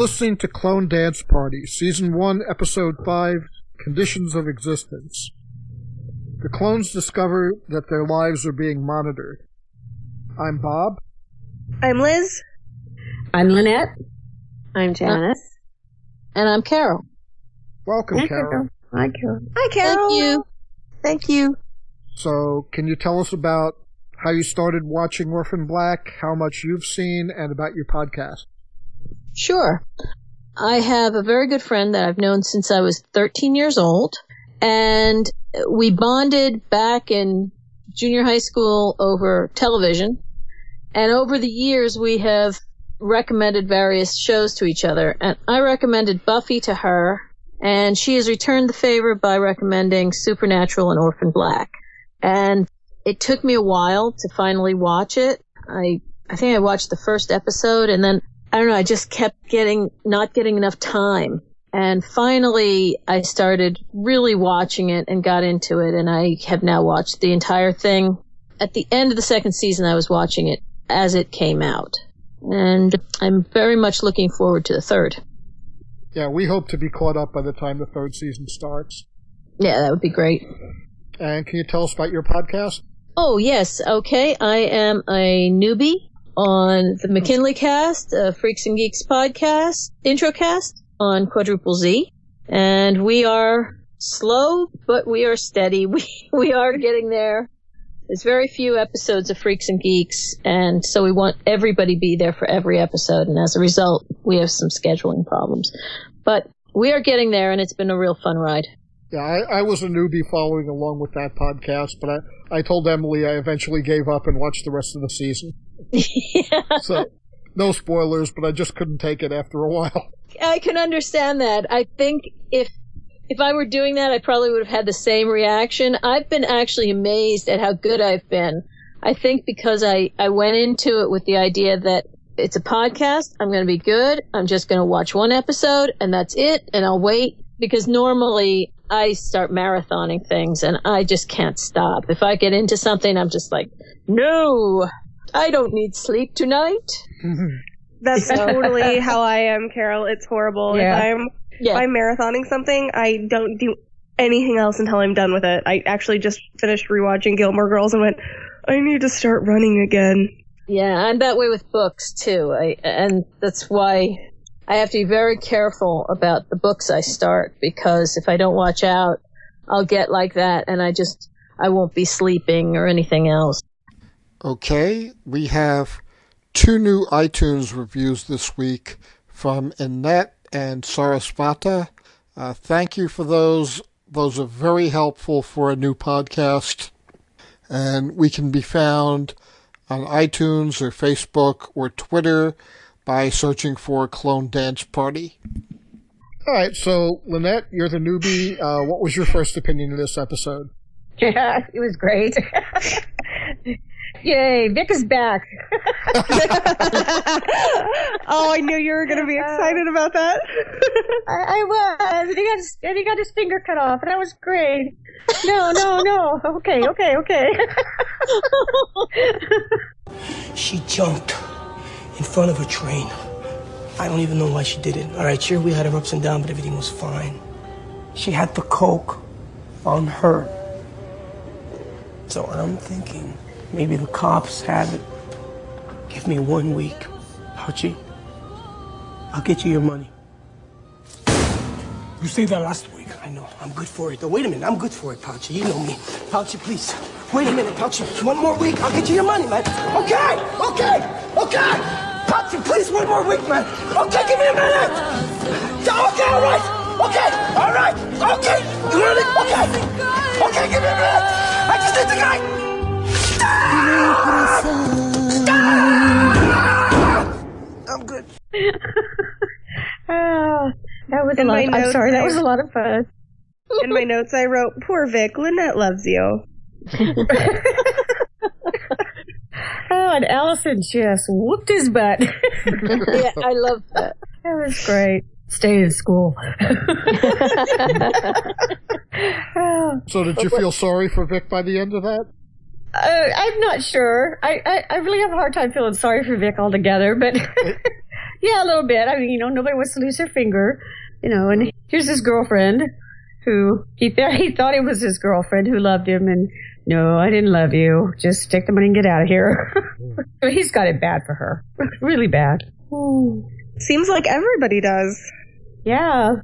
You're listening to Clone Dance Party, Season 1, Episode 5, Conditions of Existence. The clones discover that their lives are being monitored. I'm Bob. I'm Liz. I'm Lynette. I'm Janice. Uh, and I'm Carol. Welcome, Hi, Carol. Hi, Carol. Hi, Carol. Thank you. Thank you. So, can you tell us about how you started watching Orphan Black, how much you've seen, and about your podcast? Sure. I have a very good friend that I've known since I was 13 years old, and we bonded back in junior high school over television. And over the years, we have recommended various shows to each other. And I recommended Buffy to her, and she has returned the favor by recommending Supernatural and Orphan Black. And it took me a while to finally watch it. I I think I watched the first episode and then I don't know, I just kept getting not getting enough time. And finally I started really watching it and got into it and I have now watched the entire thing. At the end of the second season I was watching it as it came out. And I'm very much looking forward to the third. Yeah, we hope to be caught up by the time the third season starts. Yeah, that would be great. And can you tell us about your podcast? Oh, yes. Okay. I am a newbie on the McKinley cast, uh, Freaks and Geeks podcast, intro cast on Quadruple Z. And we are slow, but we are steady. We, we are getting there. There's very few episodes of Freaks and Geeks, and so we want everybody be there for every episode, and as a result, we have some scheduling problems. But we are getting there, and it's been a real fun ride. Yeah, I, I was a newbie following along with that podcast, but I, I told Emily I eventually gave up and watched the rest of the season. Yeah. So, no spoilers, but I just couldn't take it after a while. I can understand that. I think if if I were doing that, I probably would have had the same reaction. I've been actually amazed at how good I've been. I think because I, I went into it with the idea that it's a podcast, I'm going to be good. I'm just going to watch one episode and that's it. And I'll wait because normally I start marathoning things and I just can't stop. If I get into something, I'm just like, no, I don't need sleep tonight. That's totally how I am, Carol. It's horrible. Yeah. If I'm Yeah. if I'm marathoning something, I don't do anything else until I'm done with it. I actually just finished rewatching Gilmore Girls and went, I need to start running again. Yeah, I'm that way with books too. I, and that's why I have to be very careful about the books I start because if I don't watch out, I'll get like that and I just, I won't be sleeping or anything else. Okay, we have two new iTunes reviews this week from Annette and Sarasvata. Uh, thank you for those. Those are very helpful for a new podcast. And we can be found on iTunes or Facebook or Twitter by searching for Clone Dance Party. All right, so Lynette, you're the newbie. Uh, what was your first opinion of this episode? Yeah, it was great. Yay, Vic is back. oh, I knew you were gonna be excited about that. I, I was, and he got his, and he got his finger cut off, and that was great. No, no, no. Okay, okay, okay. She jumped in front of a train. I don't even know why she did it. All right, sure, we had her ups and downs, but everything was fine. She had the coke on her. So I'm thinking maybe the cops have it. Give me one week, Pouchy. I'll get you your money. You say that last week. I know. I'm good for it. Though, wait a minute. I'm good for it, Pouchy. You know me. Pouchy, please. Wait a minute, Pouchy. One more week. I'll get you your money, man. Okay. Okay. Okay. Pouchy, please. One more week, man. Okay, give me a minute. Okay, all right. Okay. All right. Okay. You it? Okay. Okay, give me a minute. I just need the guy. I'm good. Oh, that was a In lot. my I'm notes sorry, that was a lot of fun. In my notes, I wrote, "Poor Vic, Lynette loves you." Oh, and Allison just whooped his butt. yeah, I love that. That was great. Stay in school. Oh, So, did you feel sorry for Vic by the end of that? Uh, I'm not sure. I, I, I really have a hard time feeling sorry for Vic altogether, but Yeah, a little bit. I mean, you know, nobody wants to lose their finger, you know. And here's his girlfriend, who he th- he thought it was his girlfriend who loved him, and no, I didn't love you. Just take the money and get out of here. He's got it bad for her, really bad. Seems like everybody does. Yeah.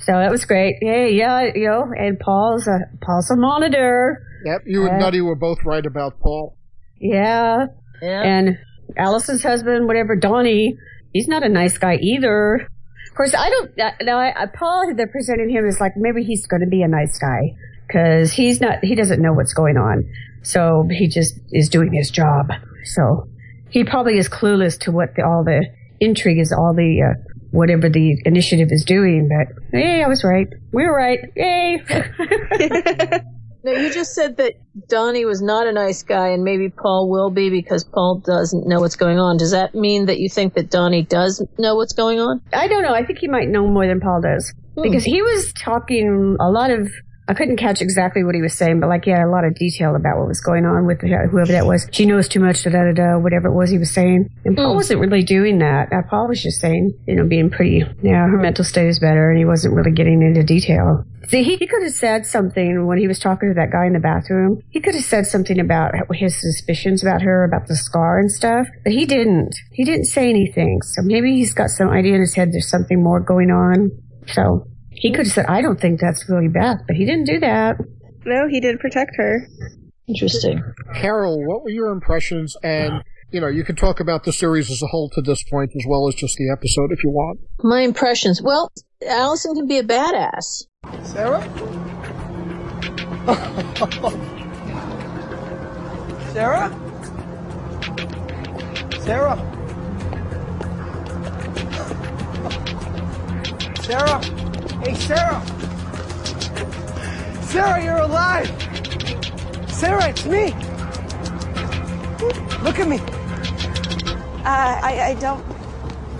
So that was great. Yeah, yeah, you know, and Paul's a Paul's a monitor. Yep, you and Uh, Nutty were both right about Paul. Yeah. Yeah. And Allison's husband, whatever, Donnie, he's not a nice guy either. Of course, I don't. uh, Now, I, I, Paul, they're presenting him as like maybe he's going to be a nice guy because he's not. He doesn't know what's going on, so he just is doing his job. So he probably is clueless to what the, all the intrigue is, all the uh, whatever the initiative is doing. But hey, I was right. We were right. Yay! No, you just said that Donnie was not a nice guy and maybe Paul will be because Paul doesn't know what's going on. Does that mean that you think that Donnie does know what's going on? I don't know. I think he might know more than Paul does hmm. because he was talking a lot of. I couldn't catch exactly what he was saying, but like, yeah, a lot of detail about what was going on with whoever that was. She knows too much, da da da da, whatever it was he was saying. And Paul Mm. wasn't really doing that. Uh, Paul was just saying, you know, being pretty, yeah, her mental state is better, and he wasn't really getting into detail. See, he, he could have said something when he was talking to that guy in the bathroom. He could have said something about his suspicions about her, about the scar and stuff, but he didn't. He didn't say anything. So maybe he's got some idea in his head there's something more going on. So he could have said, I don't think that's really Beth, but he didn't do that. No, he did protect her. Interesting. Carol, what were your impressions? And, you know, you can talk about the series as a whole to this point as well as just the episode if you want. My impressions. Well, Allison can be a badass. Sarah? Sarah? Sarah? Sarah? Hey, Sarah! Sarah, you're alive! Sarah, it's me! Look at me! Uh, I, I don't.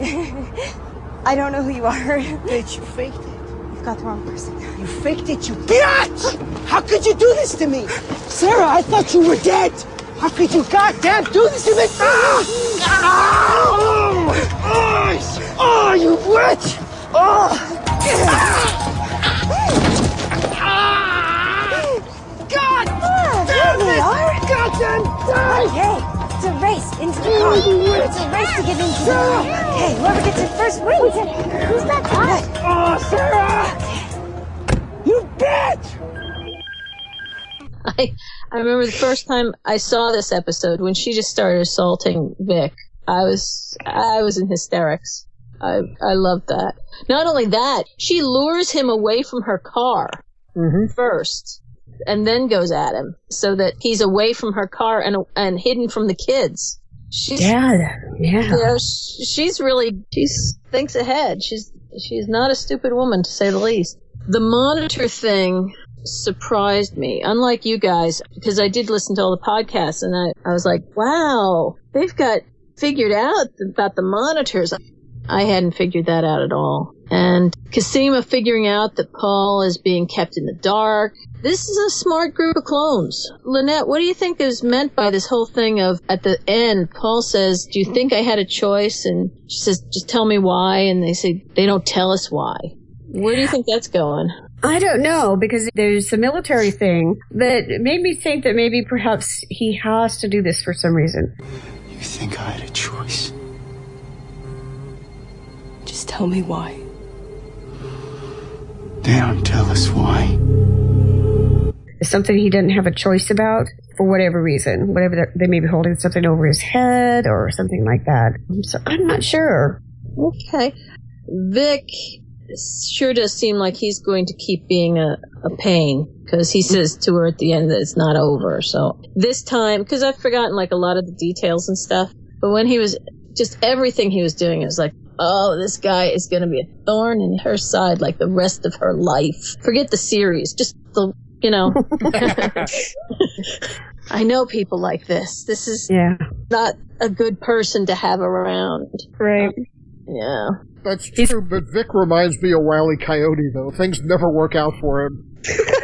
I don't know who you are. Bitch, you faked it. You've got the wrong person. You faked it, you bitch! How could you do this to me? Sarah, I thought you were dead! How could you goddamn do this to me? Ah! Ah! Oh! Oh, you witch! Oh! God damn we it! are. Goddamn die! Okay, oh, it's a race into the car. It's a race to get into the car. Okay, whoever gets it first wins. Who's that guy? Oh, Sarah! You bitch! I I remember the first time I saw this episode when she just started assaulting Vic. I was I was in hysterics. I I loved that. Not only that, she lures him away from her car mm-hmm. first, and then goes at him so that he's away from her car and and hidden from the kids. She's Yeah, yeah. you know, she's really she thinks ahead. She's she's not a stupid woman to say the least. The monitor thing surprised me, unlike you guys, because I did listen to all the podcasts and I, I was like, wow, they've got figured out about the monitors. I hadn't figured that out at all. And Cosima figuring out that Paul is being kept in the dark. This is a smart group of clones. Lynette, what do you think is meant by this whole thing of at the end, Paul says, Do you think I had a choice? And she says, Just tell me why. And they say, They don't tell us why. Where do you think that's going? I don't know because there's a military thing that made me think that maybe perhaps he has to do this for some reason. You think I had a choice? Just tell me why. They don't tell us why. It's something he doesn't have a choice about for whatever reason. Whatever they're- they may be holding something over his head or something like that. So I'm not sure. Okay. Vic sure does seem like he's going to keep being a, a pain because he says to her at the end that it's not over. So this time, because I've forgotten like a lot of the details and stuff, but when he was just everything he was doing, it was like, oh, this guy is going to be a thorn in her side like the rest of her life. Forget the series, just the, you know. I know people like this. This is Yeah. not a good person to have around. Right. Yeah. That's true, but Vic reminds me of Wile E. Coyote, though. Things never work out for him.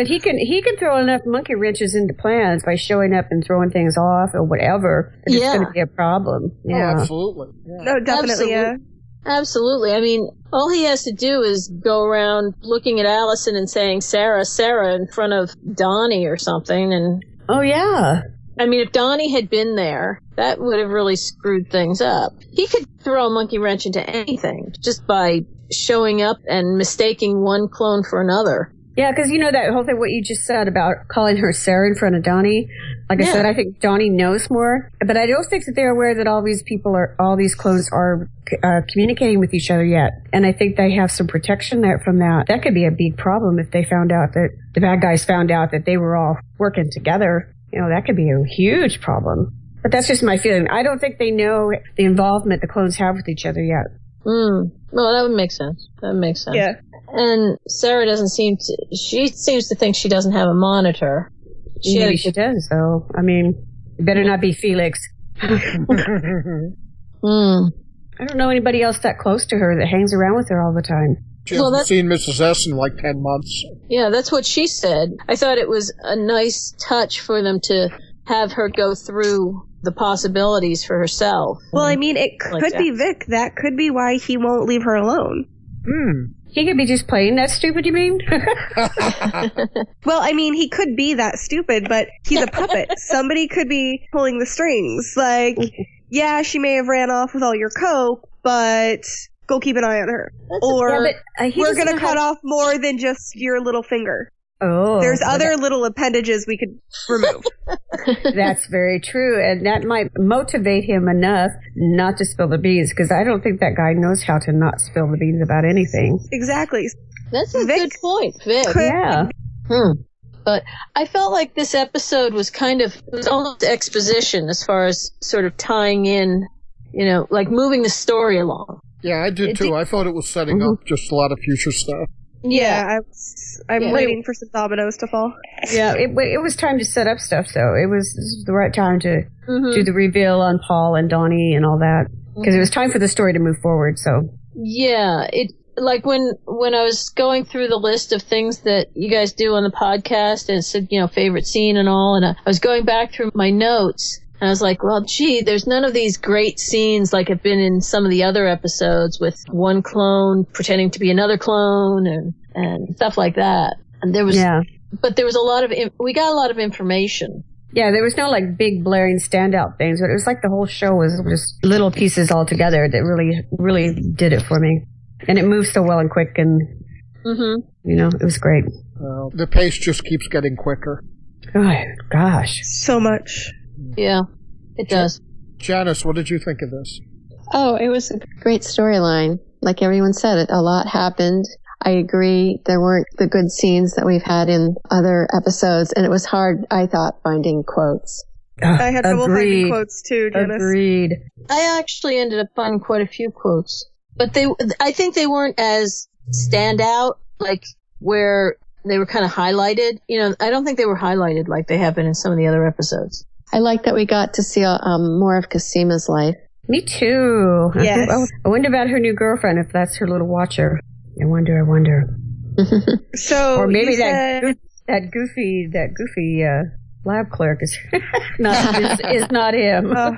But he can he can throw enough monkey wrenches into plans by showing up and throwing things off or whatever. That it's going to be a problem. Oh, Yeah. absolutely. Yeah. No, definitely, yeah. Absolutely. I mean, all he has to do is go around looking at Allison and saying Sarah, Sarah in front of Donnie or something. And oh yeah. I mean, if Donnie had been there, that would have really screwed things up. He could throw a monkey wrench into anything just by showing up and mistaking one clone for another. Yeah, because you know that whole thing, what you just said about calling her Sarah in front of Donnie. Like I said, I think Donnie knows more, but I don't think that they're aware that all these people are, all these clones are uh, communicating with each other yet. And I think they have some protection there from that. That could be a big problem if they found out that the bad guys found out that they were all working together. You know, that could be a huge problem. But that's just my feeling. I don't think they know the involvement the clones have with each other yet. Hmm. Well, that would make sense. That makes sense. Yeah. And Sarah doesn't seem to, she seems to think she doesn't have a monitor. She Maybe had- she does, though. I mean, it better not be Felix. Hmm. I don't know anybody else that close to her that hangs around with her all the time. She Well, hasn't seen Mrs. S in like 10 months. Yeah, that's what she said. I thought it was a nice touch for them to have her go through the possibilities for herself. Well, I mean, it could Like that. be Vic. That could be why he won't leave her alone. Hmm. He could be just playing that stupid, you mean? Well, I mean, he could be that stupid, but he's a puppet. Somebody could be pulling the strings. Like, yeah, she may have ran off with all your coke, but go keep an eye on her. Or yeah, but uh, we're gonna cut how- off more than just your little finger. Oh, There's well, other little appendages we could remove. That's very true, and that might motivate him enough not to spill the beans. Because I don't think that guy knows how to not spill the beans about anything. exactly. That's a Vic good point, Vic. could- Yeah, Hmm. But I felt like this episode was kind of, it was almost exposition as far as sort of tying in, you know, like moving the story along. Yeah, I did It too. did- I thought it was setting Mhm. up just a lot of future stuff. Yeah, I was, I'm Yeah. waiting for some dominoes to fall. yeah. It, it was time to set up stuff, though. It was, this was the right time to Mhm. do the reveal on Paul and Donnie and all that. Because it was time for the story to move forward. So Yeah, it like when when I was going through the list of things that you guys do on the podcast and it said you know favorite scene and all, and I was going back through my notes. And I was like, well, gee, there's none of these great scenes like have been in some of the other episodes with one clone pretending to be another clone and, and stuff like that. And there was, yeah. but there was a lot of, we got a lot of information. Yeah, there was no like big blaring standout things, but it was like the whole show was just little pieces all together that really, really did it for me. And it moved so well and quick and, Mm-hmm. you know, it was great. Uh, the pace just keeps getting quicker. Oh, gosh. So much. Yeah, it does. Janice, what did you think of this? Oh, it was a great storyline. Like everyone said, it a lot happened. I agree. There weren't the good scenes that we've had in other episodes, and it was hard, I thought, finding quotes. I had trouble Agreed. finding quotes too, Janice. Agreed. I actually ended up finding quite a few quotes, but they, I think they weren't as standout, like where they were kind of highlighted. You know, I don't think they were highlighted like they have been in some of the other episodes. I like that we got to see um, more of Cosima's life. Me too. I Yes. think- I wonder about her new girlfriend, if that's her little watcher. I wonder, I wonder. So or maybe that said... that goofy that goofy uh, lab clerk is not is, is not him. Oh.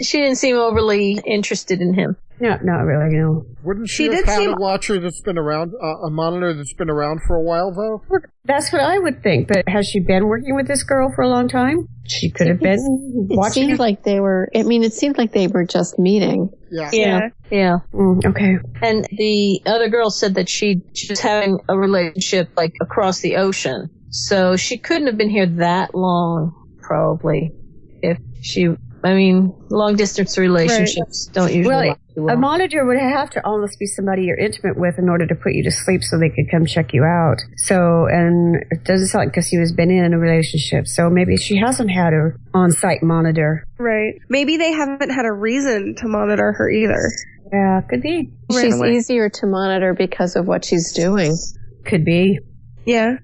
She didn't seem overly interested in him. No, not really. No. Wouldn't she, She have did had seem- a watcher that's been around, uh, a monitor that's been around for a while, though? That's what I would think. But has she been working with this girl for a long time? She could have been It watching. seemed like they were, I mean, it seemed like they were just meeting. Yeah. Yeah. Yeah. Mm, okay. And the other girl said that she, she was having a relationship like across the ocean. So she couldn't have been here that long, probably. If she, I mean, long distance relationships don't usually Well, last too A monitor would have to almost be somebody you're intimate with in order to put you to sleep so they could come check you out. So, and it doesn't sound like because has been in a relationship. So maybe she hasn't had a on-site monitor. Right. Maybe they haven't had a reason to monitor her either. Yeah, could be. She's away. easier to monitor because of what she's doing. Could be. Yeah.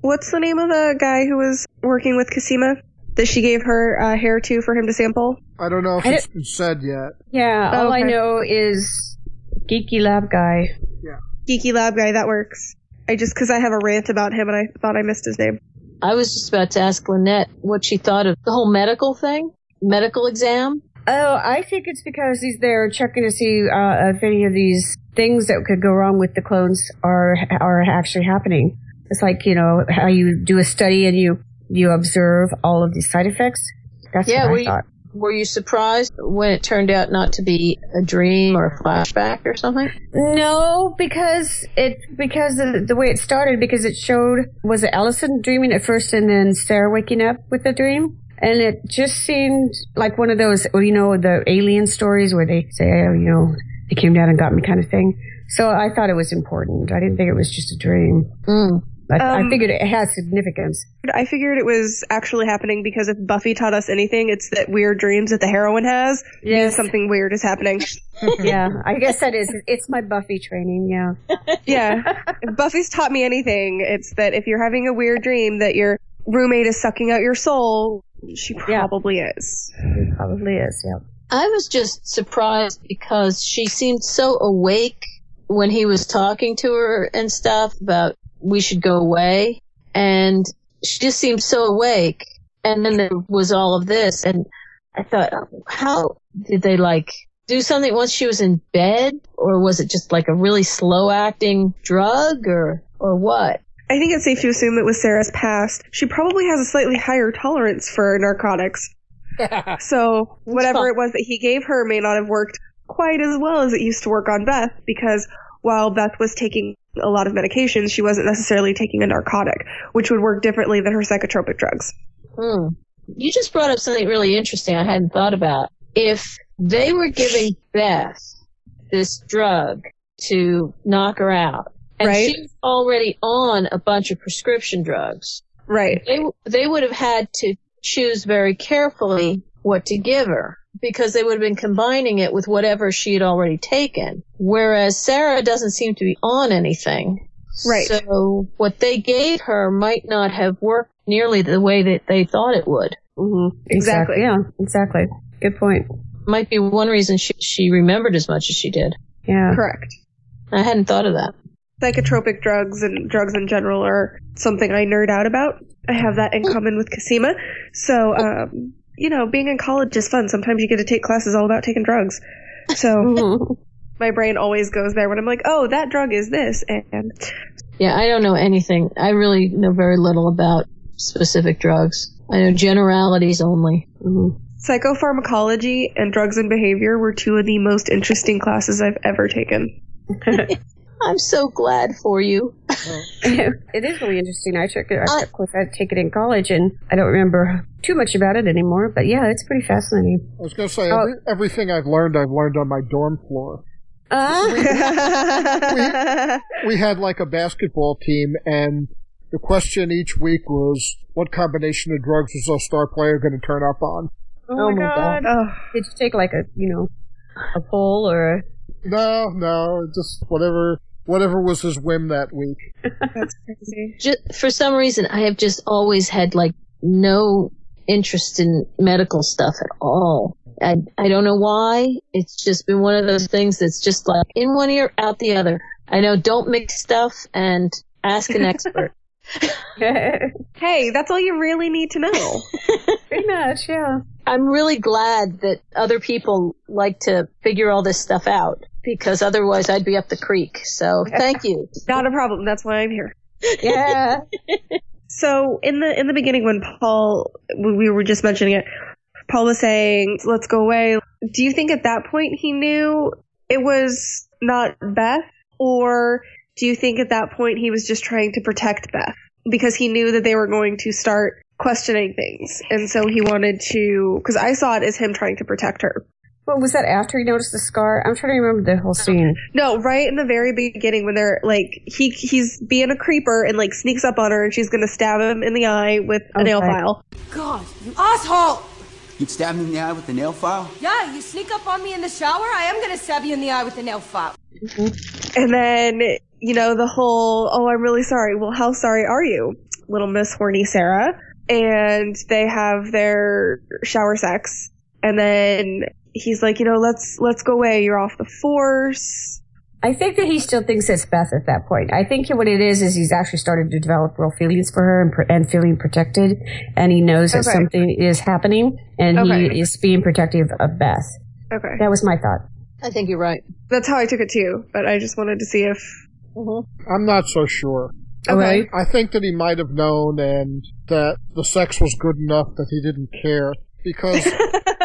What's the name of the guy who was working with Cosima? That she gave her uh, hair to for him to sample? I don't know if I it's been said yet. Yeah, Oh, all I know is geeky lab guy. Yeah. Geeky lab guy, that works. I just because I have a rant about him and I thought I missed his name. I was just about to ask Lynette what she thought of the whole medical thing, medical exam. Oh, I think it's because he's there checking to see uh, if any of these things that could go wrong with the clones are are actually happening. It's like you know how you do a study and you you observe all of these side effects. That's Yeah, what I we- thought. Were you surprised when it turned out not to be a dream or a flashback or something? No, because it because of the way it started because it showed was it Allison dreaming at first and then Sarah waking up with the dream. And it just seemed like one of those, you know, the alien stories where they say, oh, you know, they came down and got me kind of thing. So I thought it was important. I didn't think it was just a dream. Mm. I, I Um, figured it has significance. I figured it was actually happening because if Buffy taught us anything, it's that weird dreams that the heroine has means something weird is happening. yeah, I guess that is. It's my Buffy training. Yeah. Yeah. if Buffy's taught me anything, it's that if you're having a weird dream that your roommate is sucking out your soul, she Yeah. probably is. It probably is. Yeah. I was just surprised because she seemed so awake when he was talking to her and stuff about we should go away. And she just seemed so awake. And then there was all of this. And I thought, how did they like do something once she was in bed? Or was it just like a really slow acting drug or, or what? I think it's safe to assume it was Sarah's past, she probably has a slightly higher tolerance for narcotics. So whatever it was that he gave her may not have worked quite as well as it used to work on Beth because while Beth was taking a lot of medications, she wasn't necessarily taking a narcotic, which would work differently than her psychotropic drugs. Hmm. You just brought up something really interesting I hadn't thought about. If they were giving Beth this drug to knock her out, and Right. she was already on a bunch of prescription drugs, Right. they they would have had to choose very carefully what to give her because they would have been combining it with whatever she had already taken. Whereas Sarah doesn't seem to be on anything. Right. So what they gave her might not have worked nearly the way that they thought it would. Mm-hmm. Exactly. Yeah. Exactly. Good point. Might be one reason she, she remembered as much as she did. Yeah. Correct. I hadn't thought of that. Psychotropic drugs and drugs in general are something I nerd out about. I have that in common with Cosima. So, um, you know, being in college is fun. Sometimes you get to take classes all about taking drugs. So my brain always goes there when I'm like, oh, that drug is this. And Yeah, I don't know anything. I really know very little about specific drugs. I know generalities only. Mhm. psychopharmacology and drugs and behavior were two of the most interesting classes I've ever taken. I'm so glad for you. it is really interesting. I took it. I, of course, I take it in college, and I don't remember too much about it anymore. But yeah, it's pretty fascinating. I was going to say, Oh. every, everything I've learned, I've learned on my dorm floor. Uh, We had like a basketball team, and the question each week was, what combination of drugs was our star player going to turn up on? oh, my god! oh, Did you take like a you know a poll or? No, no, just whatever, whatever was his whim that week. that's crazy. Just, for some reason, I have just always had like no interest in medical stuff at all. I, I don't know why. It's just been one of those things that's just like in one ear, out the other. I know don't mix stuff and ask an expert. Hey, that's all you really need to know. pretty much, yeah. I'm really glad that other people like to figure all this stuff out because otherwise I'd be up the creek. So thank you. Not a problem. That's why I'm here. Yeah. So in the in the beginning, when Paul, we were just mentioning it, Paul was saying, "Let's go away." Do you think at that point he knew it was not Beth, or do you think at that point he was just trying to protect Beth because he knew that they were going to start questioning things, and so he wanted to? Because I saw it as him trying to protect her. What was that after he noticed the scar? I'm trying to remember the whole scene. No, right in the very beginning when they're like he he's being a creeper and like sneaks up on her and she's gonna stab him in the eye with a nail file. God, you asshole! You'd stab me in the eye with a nail file? Yeah, you sneak up on me in the shower, I am gonna stab you in the eye with a nail file. Mm-hmm. And then, you know, the whole, oh, I'm really sorry. Well, how sorry are you? Little Miss Horny Sarah. And they have their shower sex. And then he's like, you know, let's, let's go away. You're off the force. I think that he still thinks it's Beth at that point. I think what it is is he's actually started to develop real feelings for her and, and feeling protected, and he knows that Okay. something is happening, and Okay. he is being protective of Beth. Okay. That was my thought. I think you're right. That's how I took it too, but I just wanted to see if. Mm-hmm. I'm not so sure. Okay. I think that he might have known and that the sex was good enough that he didn't care. Because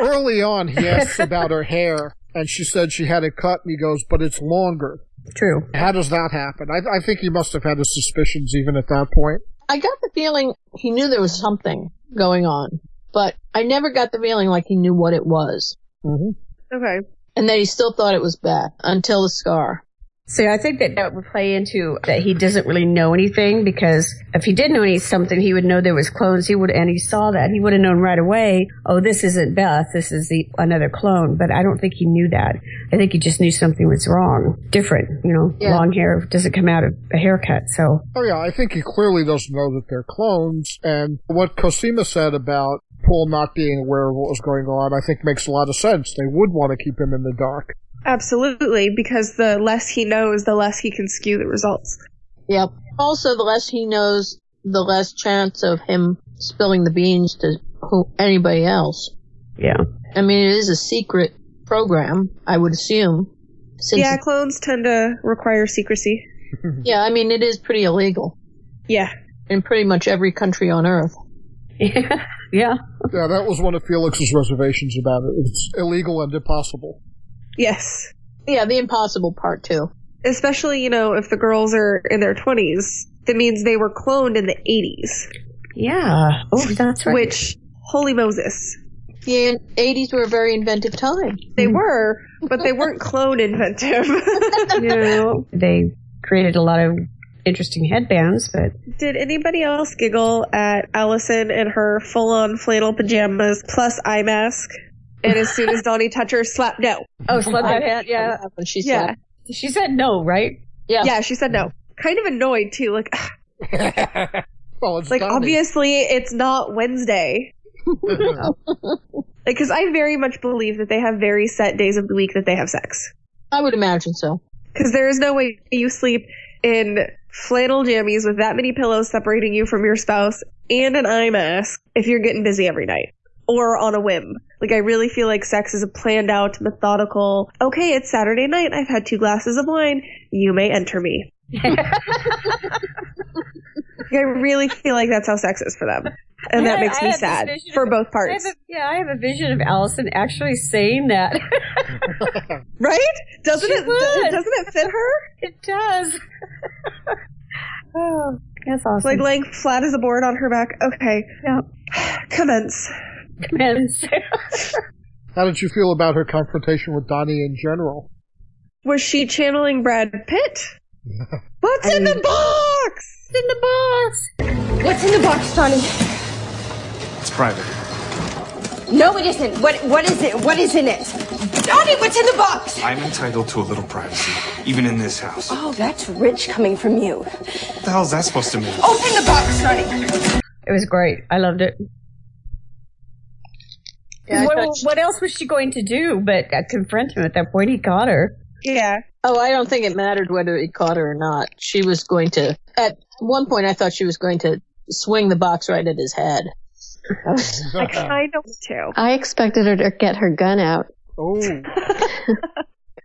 early on he asks about her hair and she said she had it cut and he goes, but it's longer. True. How does that happen? I, I think he must have had his suspicions even at that point. I got the feeling he knew there was something going on, but I never got the feeling like he knew what it was. Mm-hmm. okay. And that he still thought it was Beth until the scar. So I think that that would play into that he doesn't really know anything because if he did know any something, he would know there was clones. He would, and he saw that he would have known right away. Oh, this isn't Beth. This is the another clone. But I don't think he knew that. I think he just knew something was wrong, different. You know, Yeah. long hair doesn't come out of a haircut. So Oh yeah, I think he clearly doesn't know that they're clones, and what Cosima said about Paul not being aware of what was going on, I think makes a lot of sense. They would want to keep him in the dark. Absolutely, because the less he knows, the less he can skew the results. Yep. Also, the less he knows, the less chance of him spilling the beans to who, anybody else. yeah, I mean, it is a secret program, I would assume. Since yeah, clones tend to require secrecy. yeah, I mean, it is pretty illegal Yeah. in pretty much every country on earth. yeah, yeah. Yeah, that was one of Felix's reservations about it. It's illegal and impossible. Yes. Yeah, the impossible part too. Especially, you know, if the girls are in their 20s, that means they were cloned in the 80s. Yeah. Uh, oh, that's right. Which, holy Moses. The 80s were a very inventive time. They were, but they weren't clone inventive. you know, they created a lot of interesting headbands, but Did anybody else giggle at Allison in her full on flannel pajamas plus eye mask? And as soon as Donnie touched her, slap no. oh, slap that hand. Yeah, When she Yeah. said, she said no, right? yeah. Yeah, she said no. Kind of annoyed too. Like, well, it's like Donnie. obviously it's not Wednesday. Like, cause I very much believe that they have very set days of the week that they have sex. I would imagine so. Cause there is no way you sleep in flannel jammies with that many pillows separating you from your spouse and an eye mask if you're getting busy every night. Or on a whim. Like I really feel like sex is a planned out, methodical, okay, it's Saturday night, I've had two glasses of wine, you may enter me. Like, I really feel like that's how sex is for them. And that I- makes I me sad for of- both parts. have a, yeah, I have a vision of Allison actually saying that. Right? Doesn't She it would. doesn't it fit her? it does. oh, that's awesome. Like laying flat as a board on her back. Okay. yeah. Commence. Commence. How did you feel about her confrontation with Donnie in general? Was she channeling Brad Pitt? What's in the box? in the box. What's in the box, Johnny? It's private. No, it isn't. What? What is it? What is in it? Johnny, what's in the box? I'm entitled to a little privacy, even in this house. Oh, that's rich coming from you. What the hell is that supposed to mean? Open the box, Johnny. It was great. I loved it. Yeah, what, what else was she going to do but uh, confront him at that point? He caught her. Yeah. Oh, I don't think it mattered whether he caught her or not. She was going to, at one point I thought she was going to swing the box right at his head. I kind of too. I expected her to get her gun out. Oh,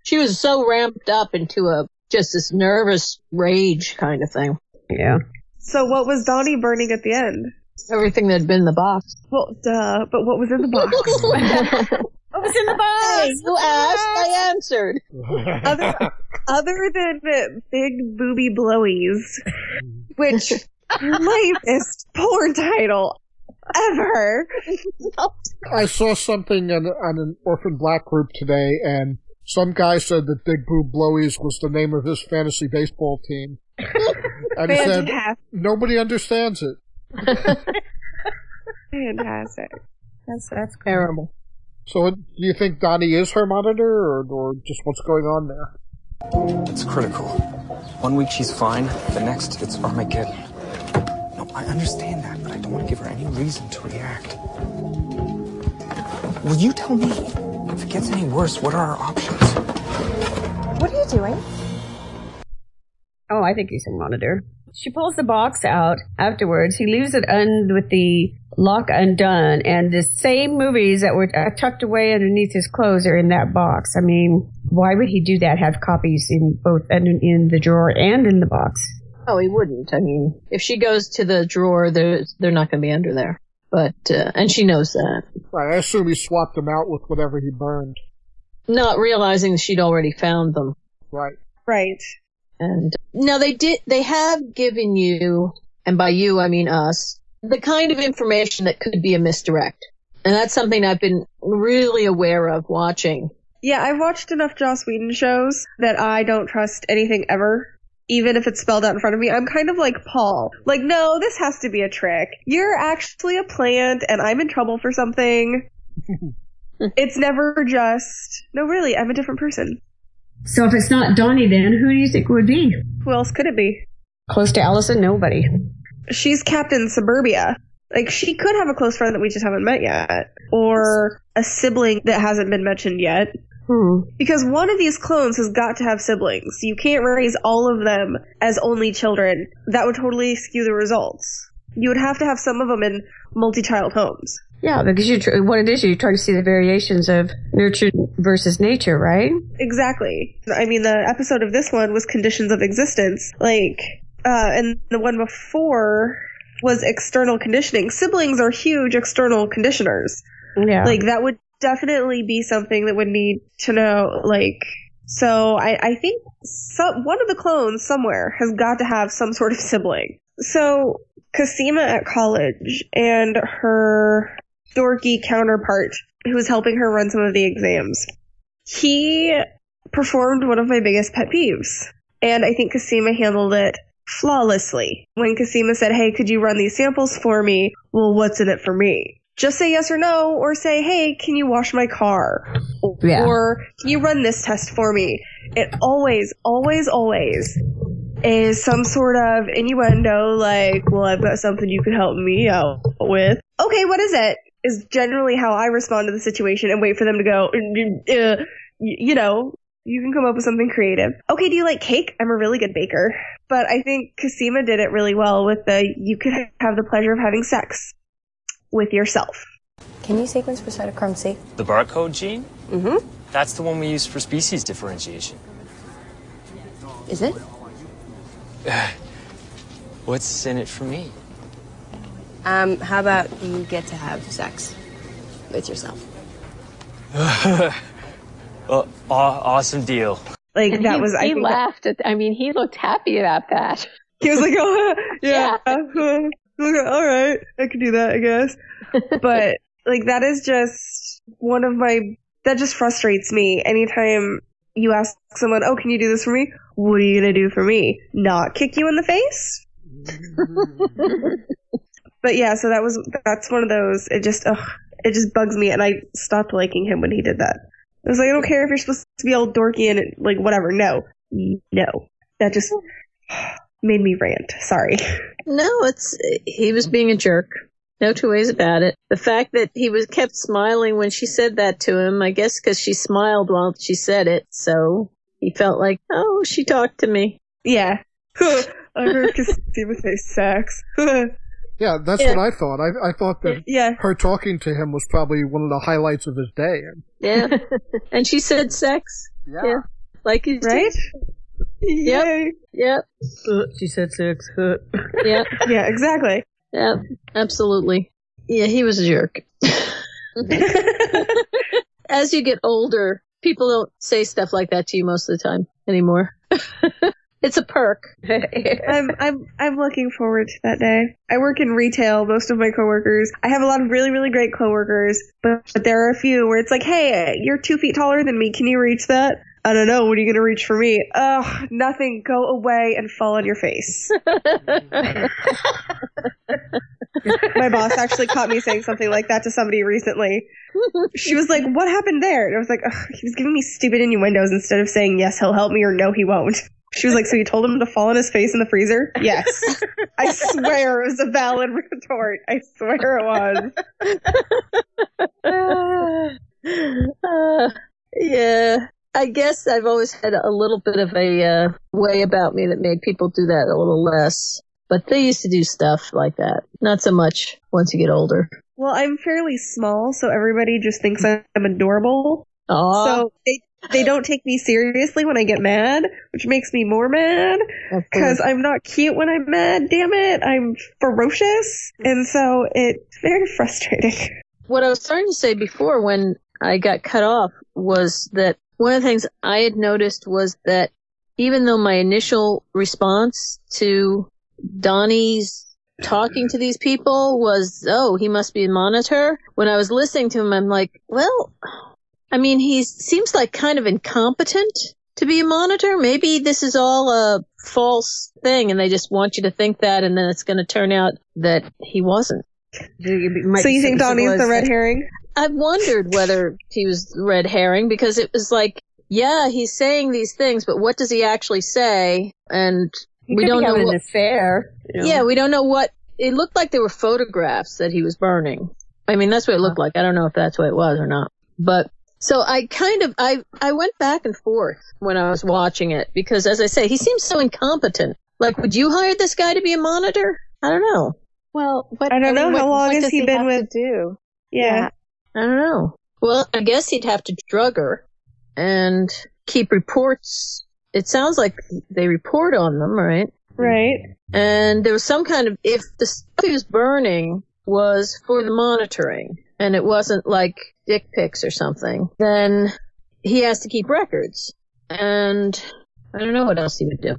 She was so ramped up into a, just this nervous rage kind of thing. Yeah. So what was Donnie burning at the end? Everything that had been in the box. Well, duh, but what was in the box? What was in the box? Hey, you asked, I answered. other, other than the big booby blowies, which lamest porn title ever. I saw something on, on an orphan black group today, and some guy said that Big Boob Blowies was the name of his fantasy baseball team. and he said nobody understands it. Fantastic. That's that's cool. Terrible. So, do you think Donnie is her monitor, or, or just what's going on there? It's critical. One week she's fine, the next it's Armageddon. No, I understand that, but I don't want to give her any reason to react. Will you tell me? If it gets any worse, what are our options? What are you doing? Oh, I think he's a monitor. She pulls the box out afterwards. He leaves it un with the lock undone, and the same movies that were uh, tucked away underneath his clothes are in that box. I mean, why would he do that? Have copies in both in, in the drawer and in the box? Oh, he wouldn't. I mean, if she goes to the drawer, they're they're not going to be under there. But uh, and she knows that, Right, I assume he swapped them out with whatever he burned. not realizing she'd already found them. Right. Right. And now they did, they have given you, and by you I mean us, the kind of information that could be a misdirect. And that's something I've been really aware of watching. Yeah, I've watched enough Joss Whedon shows that I don't trust anything ever. Even if it's spelled out in front of me, I'm kind of like Paul. Like, no, this has to be a trick. You're actually a plant and I'm in trouble for something. it's never just, no, really, I'm a different person. So if it's not Donnie, then who do you think would be? Who else could it be? Close to Allison? Nobody. She's Captain Suburbia. Like, she could have a close friend that we just haven't met yet. Or a sibling that hasn't been mentioned yet. Hmm. Because one of these clones has got to have siblings. You can't raise all of them as only children. That would totally skew the results. You would have to have some of them in multi-child homes. Yeah, because you tr- what it is, you're trying to see the variations of nurture versus nature, right? Exactly. I mean, the episode of this one was conditions of existence. Like, uh, and the one before was external conditioning. Siblings are huge external conditioners. Yeah. Like, that would definitely be something that would need to know, like, so I, I think some, one of the clones somewhere has got to have some sort of sibling. So Cosima at college and her dorky counterpart who was helping her run some of the exams. He performed one of my biggest pet peeves. And I think Cosima handled it flawlessly. When Cosima said, hey, could you run these samples for me? Well, what's in it for me? Just say yes or no, or say, hey, can you wash my car? Yeah. Or can you run this test for me? It always, always, always is some sort of innuendo like, well, I've got something you could help me out with. Okay, what is it? Is generally how I respond to the situation and wait for them to go, uh, you know, you can come up with something creative. Okay, do you like cake? I'm a really good baker. But I think Cosima did it really well with the, you could have the pleasure of having sex with yourself. Can you sequence for cytochrome C? The barcode gene? Mm-hmm. That's the one we use for species differentiation. Is it? What's in it for me? Um, how about you get to have sex with yourself? well, aw- awesome deal. Like And that he, was, I he think that- laughed at, I mean, he looked happy about that. He was like, oh, yeah, all right, I can do that, I guess. But like that is just one of my that just frustrates me. Anytime you ask someone, "Oh, can you do this for me?" What are you gonna do for me? Not kick you in the face? But yeah, so that was that's one of those. It just ugh, it just bugs me, and I stopped liking him when he did that. I was like, I don't care if you're supposed to be all dorky and like whatever. No, no, that just made me rant. Sorry. No, it's he was being a jerk. No two ways about it. The fact that he was kept smiling when she said that to him, I guess because she smiled while she said it, so he felt like, oh, she talked to me. Yeah. I heard Cosima say sex. Yeah, that's Yeah. what I thought. I, I thought that yeah. her talking to him was probably one of the highlights of his day. Yeah. and she said sex. Yeah. Like you Right? Yep. Yep. Uh, she said six. Yep. Yeah, exactly. Yep. Absolutely. Yeah, he was a jerk. As you get older, people don't say stuff like that to you most of the time anymore. It's a perk. I'm I'm I'm looking forward to that day. I work in retail. Most of my coworkers, I have a lot of really really great coworkers, but, but there are a few where it's like, hey, you're two feet taller than me. Can you reach that? I don't know. What are you gonna reach for me? Ugh, nothing. Go away and fall on your face. my boss actually caught me saying something like that to somebody recently. She was like, "What happened there?" And I was like, Ugh, "He was giving me stupid innuendos instead of saying yes, he'll help me or no, he won't." She was like, "So you told him to fall on his face in the freezer?" Yes. I swear it was a valid retort. I swear it was. Uh, yeah. I guess I've always had a little bit of a uh, way about me that made people do that a little less. But they used to do stuff like that. Not so much once you get older. Well, I'm fairly small, so everybody just thinks I'm adorable. Aw. So they they don't take me seriously when I get mad, which makes me more mad because I'm not cute when I'm mad. Damn it, I'm ferocious, and so it's very frustrating. what I was trying to say before when I got cut off was that one of the things I had noticed was that even though my initial response to Donnie's talking to these people was, oh, he must be a monitor, when I was listening to him, I'm like, well, I mean, he seems like kind of incompetent to be a monitor. Maybe this is all a false thing and they just want you to think that and then it's going to turn out that he wasn't. so you think Donnie's the red herring? I've wondered whether he was red herring because it was like, yeah, he's saying these things, but what does he actually say? And He we don't know having what. an affair. you know. Yeah, we don't know what. It looked like there were photographs that he was burning. I mean, that's what it looked like. I don't know if that's what it was or not. But so I kind of I I went back and forth when I was watching it because, as I say, he seems so incompetent. Like, would you hire this guy to be a monitor? I don't know. Well, what, I don't know. mean, what- How long what has he been have with- To do? Yeah. I don't know. Well, I guess he'd have to drug her and keep reports. It sounds like they report on them, right? Right. And there was some kind of, if the stuff he was burning was for the monitoring and it wasn't like dick pics or something, then he has to keep records. And I don't know what else he would do.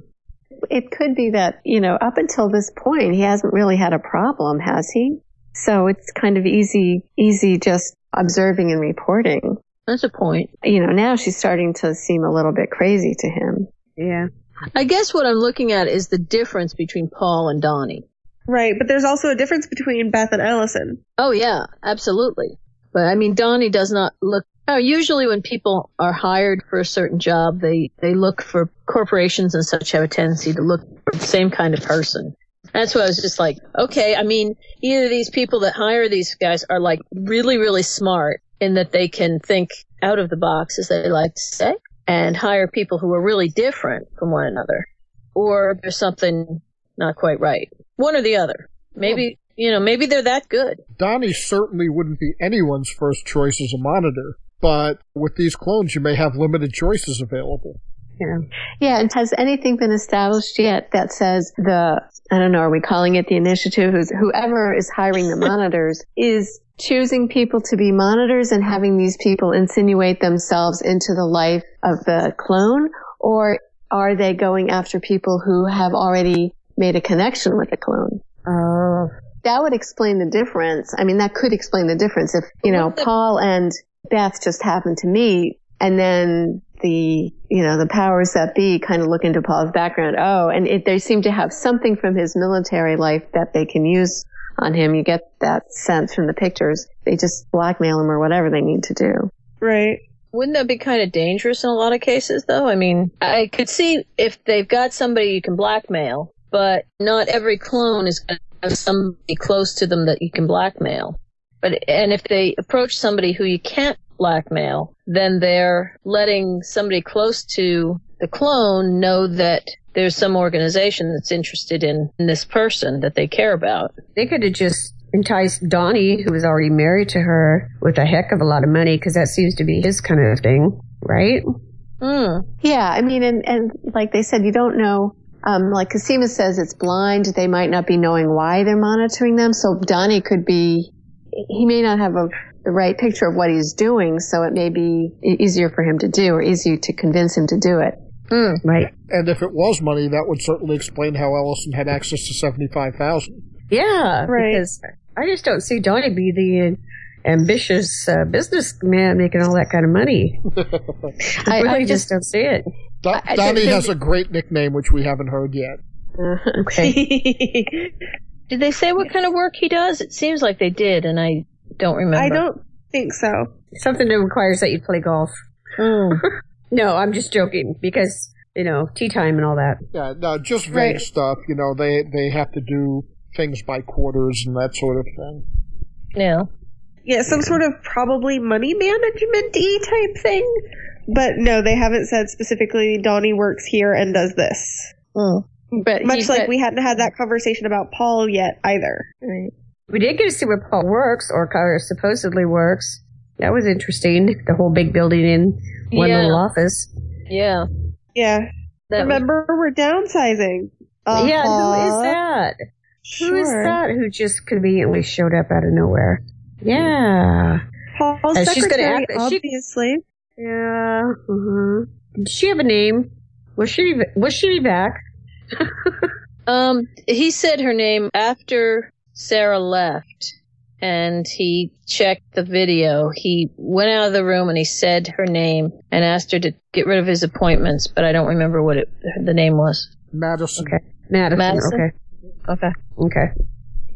It could be that, you know, up until this point, he hasn't really had a problem, has he? So it's kind of easy, easy just observing and reporting. That's a point. You know, now she's starting to seem a little bit crazy to him. Yeah. I guess what I'm looking at is the difference between Paul and Donnie. Right, but there's also a difference between Beth and Allison. Oh yeah, absolutely. But I mean, Donnie does not look. Oh, usually when people are hired for a certain job, they they look for corporations and such have a tendency to look for the same kind of person. That's why I was just like, okay. I mean, either these people that hire these guys are like really really smart in that they can think out of the box, as they like to say, and hire people who are really different from one another, or there's something not quite right. One or the other. Maybe you know, maybe they're that good. Donnie certainly wouldn't be anyone's first choice as a monitor, but with these clones, you may have limited choices available. Yeah. Yeah, and has anything been established yet that says the, I don't know, are we calling it the initiative? Who's, whoever is hiring the monitors is choosing people to be monitors and having these people insinuate themselves into the life of the clone? Or are they going after people who have already made a connection with the clone? Oh. That would explain the difference. I mean, that could explain the difference if, you know, Paul and Beth just happen to meet and then the, you know, the powers that be kind of look into Paul's background. Oh, and it, they seem to have something from his military life that they can use on him. You get that sense from the pictures. They just blackmail him or whatever they need to do. Right. Wouldn't that be kind of dangerous in a lot of cases, though? I mean, I could see if they've got somebody you can blackmail, but not every clone is going to have somebody close to them that you can blackmail. But and if they approach somebody who you can't blackmail, then they're letting somebody close to the clone know that there's some organization that's interested in, in this person that they care about. They could have just enticed Donnie, who was already married to her, with a heck of a lot of money, because that seems to be his kind of thing, right? Mm. Yeah, I mean, and, and like they said, you don't know. Um, like Cosima says, it's blind. They might not be knowing why they're monitoring them. So Donnie could be, he may not have a, the right picture of what he's doing. So it may be easier for him to do or easier to convince him to do it. Mm. Right. And if it was money, that would certainly explain how Allison had access to seventy-five thousand. Yeah, Right. because I just don't see Donnie be the ambitious uh, businessman making all that kind of money. I, I- really I just, just- don't see it. Do- I- I Donnie has a great nickname, which we haven't heard yet. Okay. Did they say what kind of work he does? It seems like they did, and I don't remember. I don't think so. Something that requires that you play golf. Mm. No, I'm just joking because you know tea time and all that. Yeah, no, just vague Right. stuff. You know, they they have to do things by quarters and that sort of thing. Yeah. Yeah, some sort of probably money management y type thing. But no, they haven't said specifically Donnie works here and does this. Mm. But Much like but- we hadn't had that conversation about Paul yet either. Right. We did get to see where Paul works, or, or supposedly works. That was interesting. The whole big building in one Yeah. little office. Yeah. Yeah. That- Remember, we're downsizing. Yeah, who is Uh-huh. that? Who is Sure. that who just conveniently showed up out of nowhere? Yeah. Paul's Uh, she's gonna secretary, act- she- obviously. Yeah. Uh-huh. Did she have a name? Was she was she back? Um, he said her name after Sarah left, and he checked the video. He went out of the room and he said her name and asked her to get rid of his appointments, but I don't remember what it, the name was. Madison. Okay. Madison. Madison? Okay. Okay. Okay.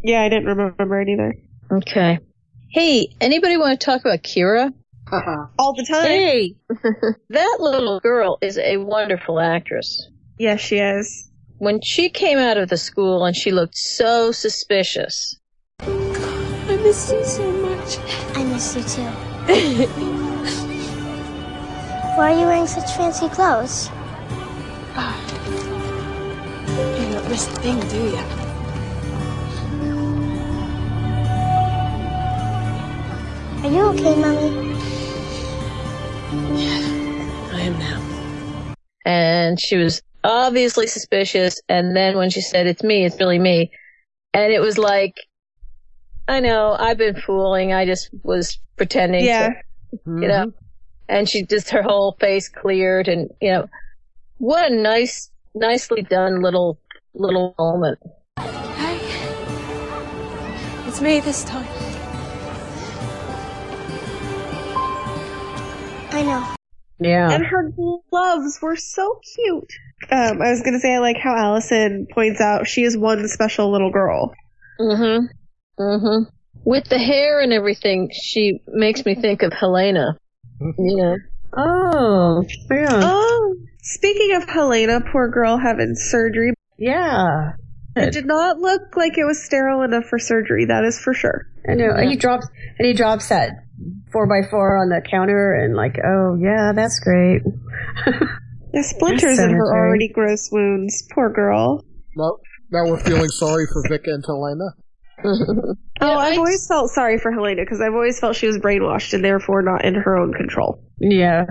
Yeah, I didn't remember it either. Okay. Hey, anybody want to talk about Kira? All the time. Hey, that little girl is a wonderful actress. Yes, she is. When she came out of the school and she looked so suspicious. I miss you so much. I miss you too. Why are you wearing such fancy clothes? You don't miss a thing, do you? Are you okay, Mommy? I am now. and she was obviously suspicious. And then when she said, "It's me, it's really me," and it was like, I know I've been fooling. I just was pretending. Yeah. To, you know. Mm-hmm. And she just her whole face cleared, and you know, what a nice, nicely done little little moment. Hey. It's me this time. I know. Yeah. And her gloves were so cute. Um, I was gonna say I like how Allison points out she is one special little girl. Mm-hmm. Mm-hmm. With the hair and everything, she makes me think of Helena. You know. Oh. Yeah. Oh, speaking of Helena, poor girl having surgery. Yeah. It did not look like it was sterile enough for surgery. That is for sure. I know. And he drops and he drops that four by four on the counter and like, oh yeah, that's great. The splinters in her already gross wounds. Poor girl. Now, now we're feeling sorry for Vic and Helena. Oh, I've always felt sorry for Helena because I've always felt she was brainwashed and therefore not in her own control. Yeah.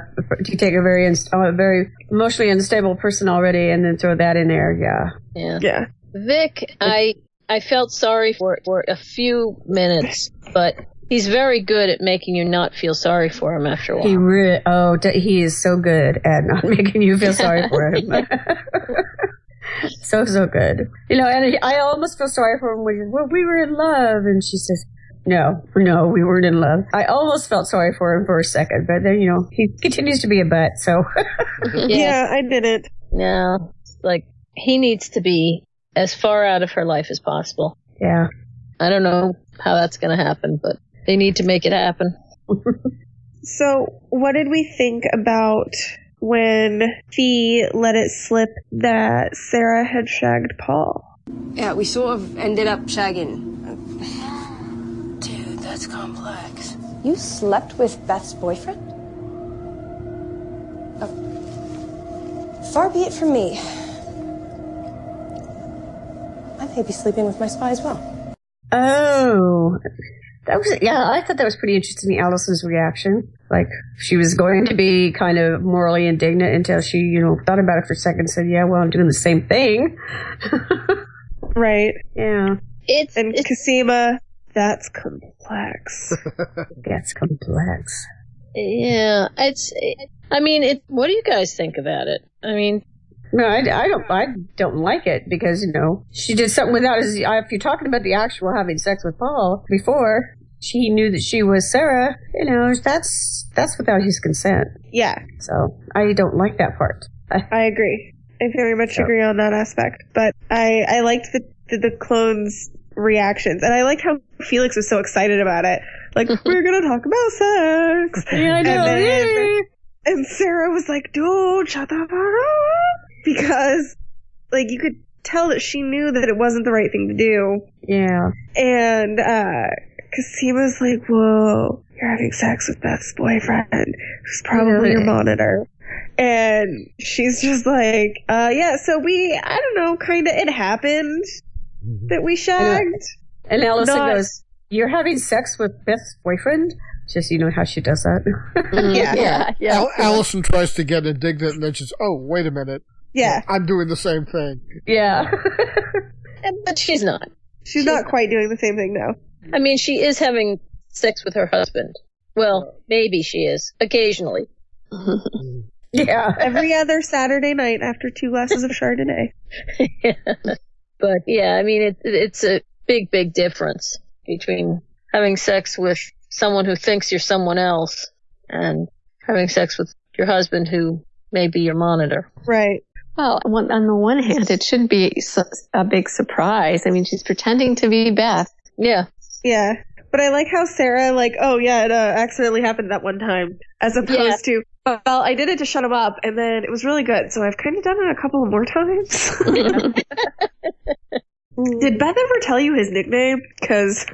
You take a very inst- a very emotionally unstable person already and then throw that in there. Yeah. Yeah. Yeah. Vic, I I felt sorry for for a few minutes, but he's very good at making you not feel sorry for him after a while. He re- oh, he is so good at not making you feel sorry for him. so so good. You know, and I almost feel sorry for him when he- well, we were in love, and she says, "No, no, we weren't in love." I almost felt sorry for him for a second, but then you know he continues to be a butt. So Yeah, I didn't. No, like he needs to be as far out of her life as possible. yeah, I don't know how that's going to happen, but they need to make it happen. So, what did we think about when Fee let it slip that Sarah had shagged Paul? Yeah, we sort of ended up shagging. Dude, that's complex. You slept with Beth's boyfriend? Oh. Far be it from me. I may be sleeping with my spy as well. Oh, that was yeah. I thought that was pretty interesting. Allison's reaction, like she was going to be kind of morally indignant until she, you know, thought about it for a second, and said, "Yeah, well, I'm doing the same thing." Right. Yeah, It's And Cosima, that's complex. that's complex. yeah, it's. I mean, it. What do you guys think about it? I mean, No, I, I don't. I don't like it because you know she did something without his. Uh, if you're talking about the actual having sex with Paul before she knew that she was Sarah, you know that's that's without his consent. yeah, So I don't like that part. I agree. I very much agree on that aspect. But I, I liked the, the, the clones' reactions. And I liked how Felix was so excited about it. Like, we're gonna talk about sex. Yeah, I know. And, then- and Sarah was like, dude, shut the fuck up. Because, like, you could tell that she knew that it wasn't the right thing to do. Yeah. And, uh, Cosima's like, whoa. you're having sex with Beth's boyfriend, who's probably your monitor. And she's just like, uh, yeah, so we, I don't know, kind of, it happened that we shagged. And Allison Not- goes, "You're having sex with Beth's boyfriend?" Just you know how she does that. Yeah. Al- Allison tries to get indignant, and then she's, "Oh, wait a minute, Yeah. I'm doing the same thing." Yeah. but she's not. She's not quite doing the same thing now. I mean, she is having sex with her husband. Well, maybe she is. Occasionally. yeah. Every other Saturday night after two glasses of Chardonnay. But yeah, I mean, it, it's a big, big difference between having sex with someone who thinks you're someone else and having sex with your husband who may be your monitor. Right. Well, on the one hand, it should be a big surprise. I mean, she's pretending to be Beth. Yeah. Yeah. But I like how Sarah, like, oh yeah, it uh, accidentally happened that one time, as opposed to, well, I did it to shut him up, and then it was really good, so I've kind of done it a couple more times. did Beth ever tell you his nickname? Because,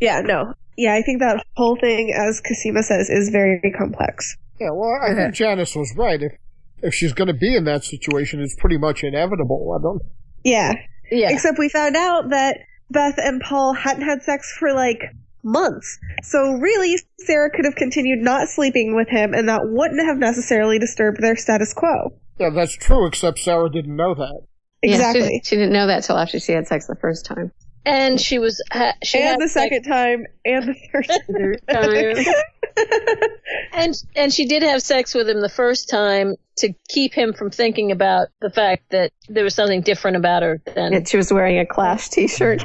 yeah, no. Yeah, I think that whole thing, as Cosima says, is very complex. Yeah, well, I think Janice was right. If if she's going to be in that situation, it's pretty much inevitable. I don't. Yeah. Yeah. Except we found out that Beth and Paul hadn't had sex for like months. So really, Sarah could have continued not sleeping with him, and that wouldn't have necessarily disturbed their status quo. Yeah, that's true. Except Sarah didn't know that. Yeah, she- Exactly. she, didn't know that till after she had sex the first time. And she was, ha- she had and the sex- second time, and the third time. and and she did have sex with him the first time to keep him from thinking about the fact that there was something different about her than And she was wearing a Clash t-shirt.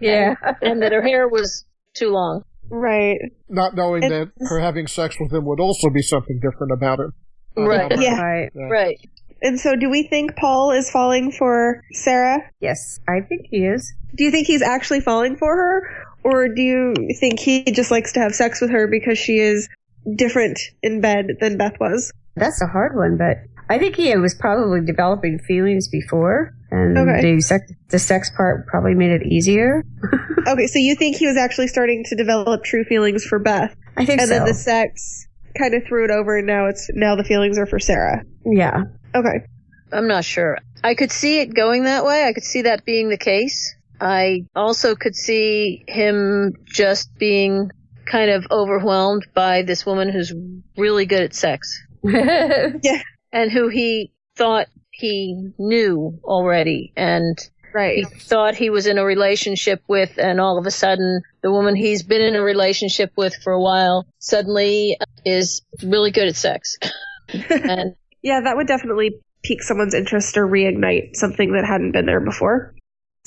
yeah, and that her hair was too long. right. Not knowing that her having sex with him would also be something different about her. Right. Yeah. Right. Right. And so, do we think Paul is falling for Sarah? Yes, I think he is. Do you think he's actually falling for her? Or do you think he just likes to have sex with her because she is different in bed than Beth was? That's a hard one, but I think he was probably developing feelings before, and Okay. the sex the sex part probably made it easier. Okay, so you think he was actually starting to develop true feelings for Beth? I think and so. And then the sex kind of threw it over, and now it's now the feelings are for Sarah. yeah. Okay. I'm not sure. I could see it going that way. I could see that being the case. I also could see him just being kind of overwhelmed by this woman who's really good at sex Yeah. and who he thought he knew already and Right. he thought he was in a relationship with and all of a sudden the woman he's been in a relationship with for a while suddenly is really good at sex. and Yeah, that would definitely pique someone's interest or reignite something that hadn't been there before.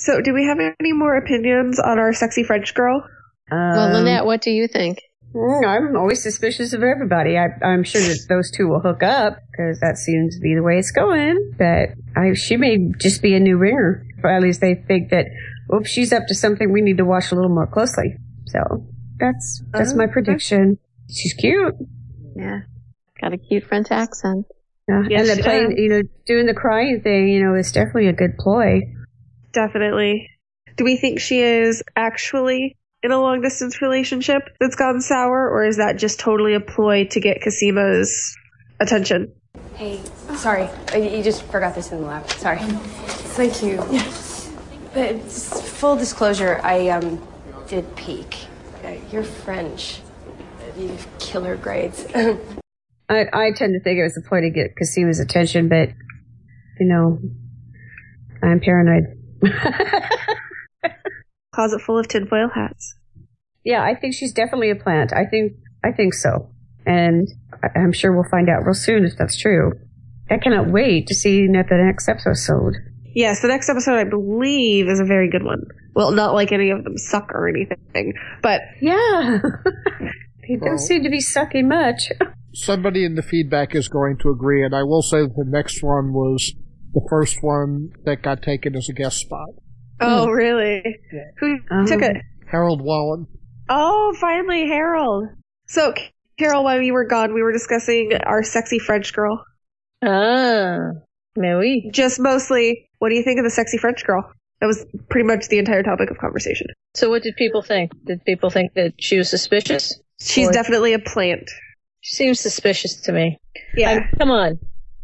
So, do we have any more opinions on our sexy French girl? well, Um, Lynette, what do you think? Mm, I'm always suspicious of everybody. I, I'm sure that those two will hook up because that seems to be the way it's going. But I, she may just be a new ringer. Or at least they think that, oops, she's up to something we need to watch a little more closely. So that's that's my Uh-huh. prediction. She's cute. Yeah. Got a cute French accent. Yeah. Yes, and the playing, you know, doing the crying thing, you know, is definitely a good ploy. Definitely. Do we think she is actually in a long distance relationship that's gone sour, or is that just totally a ploy to get Cosima's attention? Hey, sorry. Uh, You just forgot this in the lab. Sorry. Thank you. Yeah. But full disclosure, I um did peek. Uh, you're French. You have killer grades. I, I tend to think it was a ploy to get Cosima's attention, but, you know, I'm paranoid. Closet full of tinfoil hats. Yeah, I think she's definitely a plant. I think I think so, and I- I'm sure we'll find out real soon if that's true. I cannot wait to see the next episode. Yes, the next episode I believe is a very good one. Well, not like any of them suck or anything, but Yeah, they Well- don't seem to be sucking much. Somebody in the feedback is going to agree, and I will say that the next one was the first one that got taken as a guest spot. oh really? Who Um, took it? Harold Wallen. Oh, finally, Harold. So, Carol, while you were gone, we were discussing our sexy French girl. ah, mais oui. Just mostly, what do you think of the sexy French girl? That was pretty much the entire topic of conversation. So what did people think? Did people think that she was suspicious? She's Or- definitely a plant. She seems suspicious to me. Yeah. I mean, come on.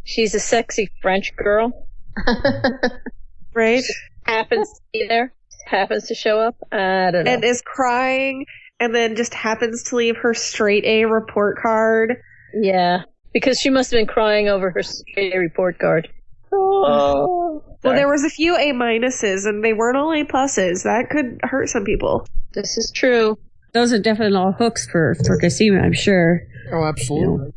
She's a sexy French girl. right? Happens to be there. Happens to show up. I don't know. And is crying and then just happens to leave her straight A report card. yeah. Because she must have been crying over her straight A report card. Oh. oh well, there was a few A minuses and they weren't all A pluses. That could hurt some people. This is true. Those are definitely all hooks for for Cosima, I'm sure. Oh, absolutely.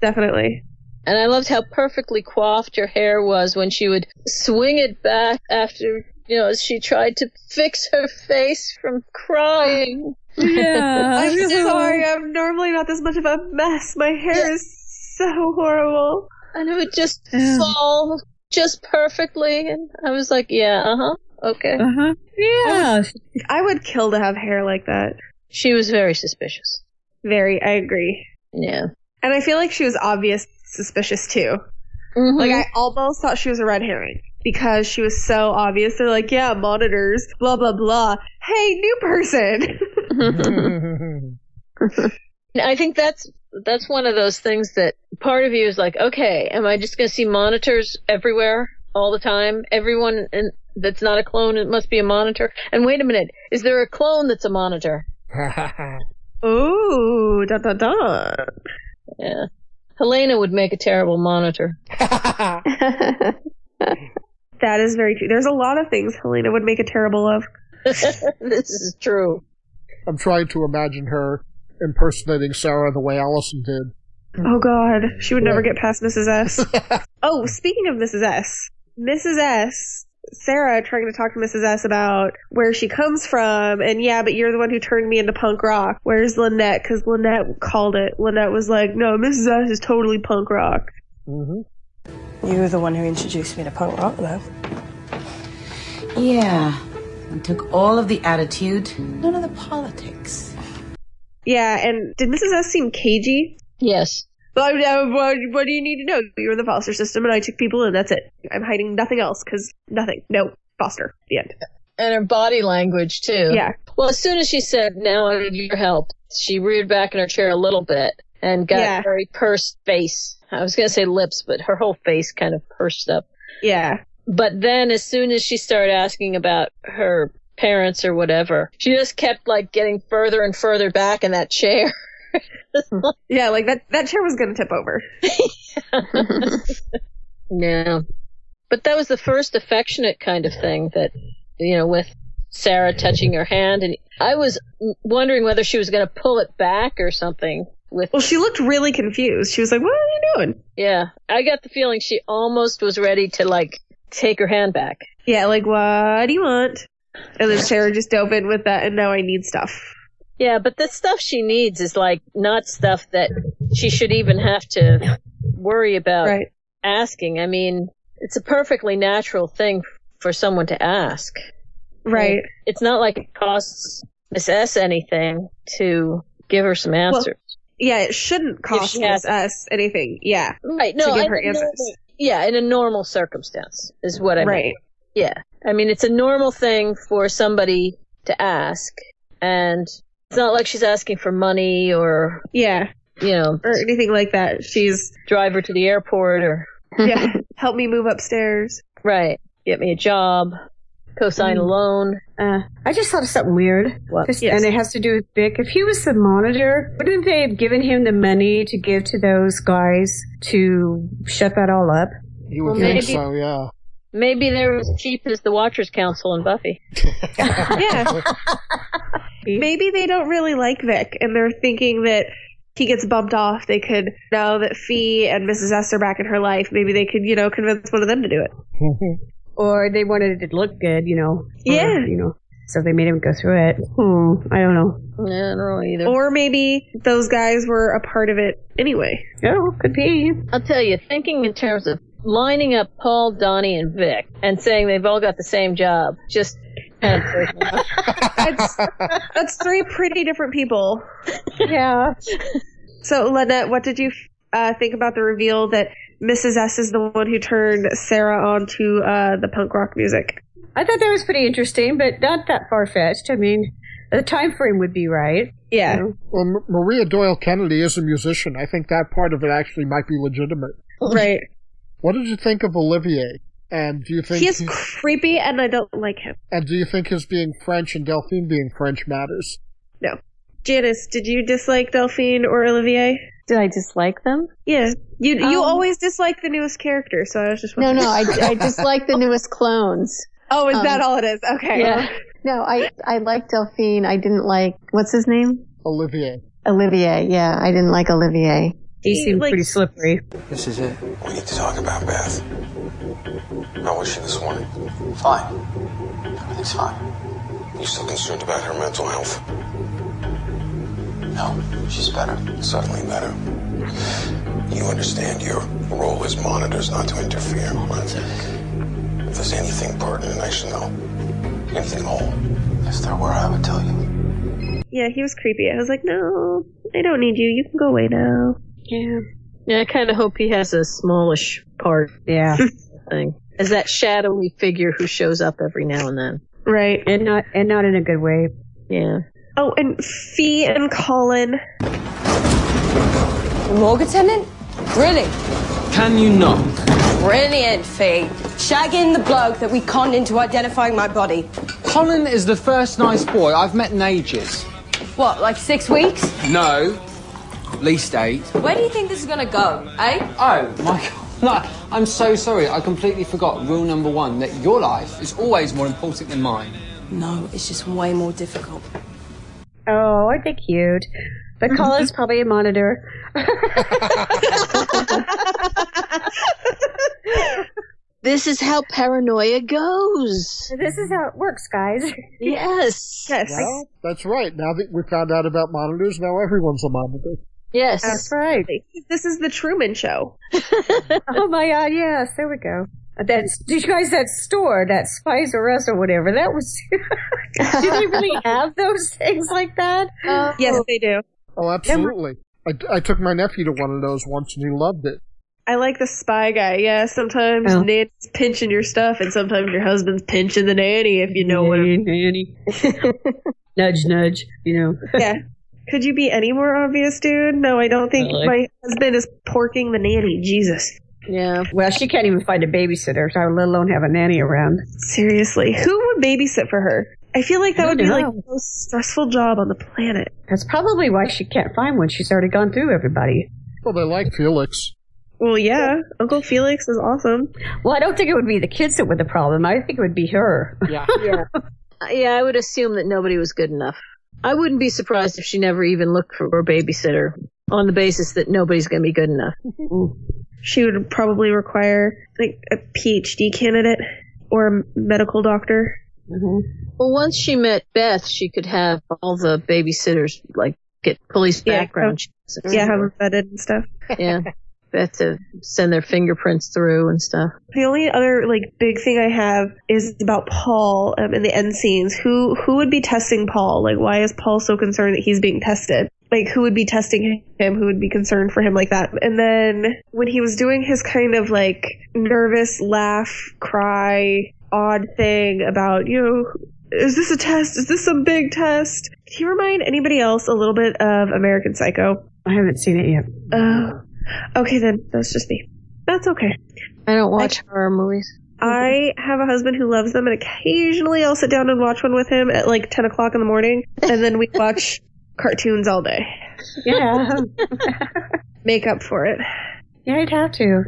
Definitely. And I loved how perfectly coiffed her hair was when she would swing it back after, you know, as she tried to fix her face from crying. Yeah. I'm sorry. I'm normally not this much of a mess. My hair is so horrible. And it would just fall just perfectly. And I was like, yeah, uh huh. Okay. Uh huh. Yeah. I would kill to have hair like that. She was very suspicious. Very. I agree. Yeah. And I feel like she was obvious suspicious too. Mhm. Like I almost thought she was a red herring because she was so obvious. They're like, yeah, monitors, blah blah blah. Hey, new person. I think that's that's one of those things that part of you is like, okay, am I just going to see monitors everywhere all the time? Everyone in, that's not a clone, it must be a monitor. And wait a minute, is there a clone that's a monitor? Ooh, da da da. Yeah. Helena would make a terrible monitor. That is very true. There's a lot of things Helena would make a terrible of. this is true. I'm trying to imagine her impersonating Sarah the way Allison did. Oh god, she would never get past Mrs. S. oh, speaking of Mrs. S, Mrs. S, Sarah trying to talk to Mrs. S about where she comes from, and yeah, but you're the one who turned me into punk rock. Where's Lynette? Because Lynette called it. Lynette was like, no, Mrs. S is totally punk rock. Mm-hmm. You were the one who introduced me to punk rock, though. Yeah. And took all of the attitude, none of the politics. Yeah, and did Mrs. S seem cagey? Yes. But uh, what, what do you need to know? You're in the foster system, and I took people and That's it. I'm hiding nothing else because nothing. No foster. The end. And her body language too. Yeah. Well, as soon as she said, "Now I need your help," she reared back in her chair a little bit and got Yeah. a very pursed face. I was gonna say lips, but her whole face kind of pursed up. Yeah. But then, as soon as she started asking about her parents or whatever, she just kept like getting further and further back in that chair. Yeah, like that. That chair was gonna tip over. Yeah. But that was the first affectionate kind of thing that, you know, with Sarah touching her hand. And I was wondering whether she was going to pull it back or something. With Well, she looked really confused. She was like, "What are you doing?" Yeah. I got the feeling she almost was ready to, like, take her hand back. Yeah, like, "What do you want?" And then Sarah just dove in with that, and now I need stuff. Yeah, but the stuff she needs is, like, not stuff that she should even have to worry about Right. asking. I mean, it's a perfectly natural thing for someone to ask. Right. It's not like it costs Miss S anything to give her some Well, answers. Yeah, it shouldn't cost Miss us anything. Yeah. right. No, to give in her answers. yeah, in a normal circumstance is what I mean. Right. Yeah. I mean, it's a normal thing for somebody to ask. And it's not like she's asking for money or, Yeah. you know, Or anything like that. She's drive her to the airport or, yeah. Help me move upstairs. right, get me a job, co-sign a Mm. loan. Uh, I just thought of something weird. What? 'Cause- Yes. And it has to do with Vic. If he was the monitor, wouldn't they have given him the money to give to those guys to shut that all up? You would Well, think maybe- so, yeah. Maybe they're as cheap as the Watchers Council and Buffy. Yeah. Maybe they don't really like Vic, and they're thinking that he gets bumped off. They could know that Fee and Mrs. S are back in her life. Maybe they could, you know, convince one of them to do it. Or they wanted it to look good, you know. or, Yeah. you know. So they made him go through it. Hmm. I don't know. Yeah, I don't know either. Or maybe those guys were a part of it anyway. Oh, could be. I'll tell you, thinking in terms of lining up Paul, Donnie, and Vic and saying they've all got the same job, just kind of freaked me out. That's, that's three pretty different people. Yeah. So, Lynette, what did you uh, think about the reveal that Mrs. S is the one who turned Sarah onto uh, the punk rock music? I thought that was pretty interesting, but not that far fetched. I mean, The time frame would be right. Yeah. You know? Well, M- Maria Doyle Kennedy is a musician. I think that part of it actually might be legitimate. Right. What did you think of Olivier? And do you think He is creepy and I don't like him. and do you think his being French and Delphine being French matters? No. Janice, did you dislike Delphine or Olivier? Did I dislike them? Yeah. You you Um, always dislike the newest character, so I was just No, wondering. no, I, I dislike the newest clones. Oh, is that Um, all it is? Okay. Yeah. No, I, I like Delphine. I didn't like, what's his name? Olivier. Olivier. Yeah, I didn't like Olivier. He seemed like- pretty slippery. This is it. We need to talk about Beth. How was she this morning? Fine. Everything's fine. You still concerned about her mental health? No, she's better. Certainly better. You understand your role as monitors not to interfere, right? If there's anything pertinent, I should know. Anything at all. If there were, I would tell you. Yeah, he was creepy. I was like, no, I don't need you. You can go away now. Yeah. Yeah, I kind of hope he has a smallish part Yeah. thing. As that shadowy figure who shows up every now and then. Right. and not and not in a good way. Yeah. Oh, and Fee and Colin. The morgue attendant? Really? Can you not? Brilliant, Fee. Shagging the bloke that we conned into identifying my body. Colin is the first nice boy I've met in ages. What, like six weeks? No, at least eight. Where do you think this is gonna go, eh? Oh my god. No, I'm so sorry. I completely forgot rule number one that your life is always more important than mine. No, it's just way more difficult. Oh, aren't they cute? But Colin's probably a monitor. This is how paranoia goes. This is how it works, guys. Yes. Yes. Well, that's right. Now that we found out about monitors, now everyone's a monitor. Yes. That's right. This is the Truman Show. Oh my god, yes, there we go. That's did you guys that store, that Spice or Us or whatever, that was did they really have those things like that? Yes, oh. they do. Oh, absolutely. I, I took my nephew to one of those once and he loved it. I like the spy guy. Yeah, sometimes Oh. Nanny's pinching your stuff, and sometimes your husband's pinching the nanny, if you know what I mean. Nanny. nudge nudge, you know. Yeah. Could you be any more obvious, dude? No, I don't think Really? my husband is porking the nanny. Jesus. Yeah. Well, she can't even find a babysitter, so let alone have a nanny around. Seriously. Who would babysit for her? I feel like that would don't be like the most stressful job on the planet. That's probably why she can't find one. She's already gone through everybody. Well, they like Felix. Well, yeah. Uncle Felix is awesome. Well, I don't think it would be the kids that were the problem. I think it would be her. Yeah. Yeah. yeah, I would assume that nobody was good enough. I wouldn't be surprised if she never even looked for a babysitter on the basis that nobody's going to be good enough. She would probably require like a PhD candidate or a medical doctor. Mm-hmm. Well, once she met Beth, she could have all the babysitters like get police Yeah, background checks. Yeah, have them vetted and stuff. yeah. Beth to send their fingerprints through and stuff. The only other like big thing I have is about Paul um, in the end scenes. Who who would be testing Paul? Like, why is Paul so concerned that he's being tested? Like, who would be testing him? Who would be concerned for him like that? And then when he was doing his kind of like nervous laugh, cry, odd thing about you know. Is this a test? Is this some big test? Can you remind anybody else a little bit of American Psycho? I haven't seen it yet. Oh, okay then. That's just me. That's okay. I don't watch horror movies. I have a husband who loves them, and occasionally I'll sit down and watch one with him at like 10 o'clock in the morning, and then we watch cartoons all day. Yeah. Make up for it. yeah, I'd have to.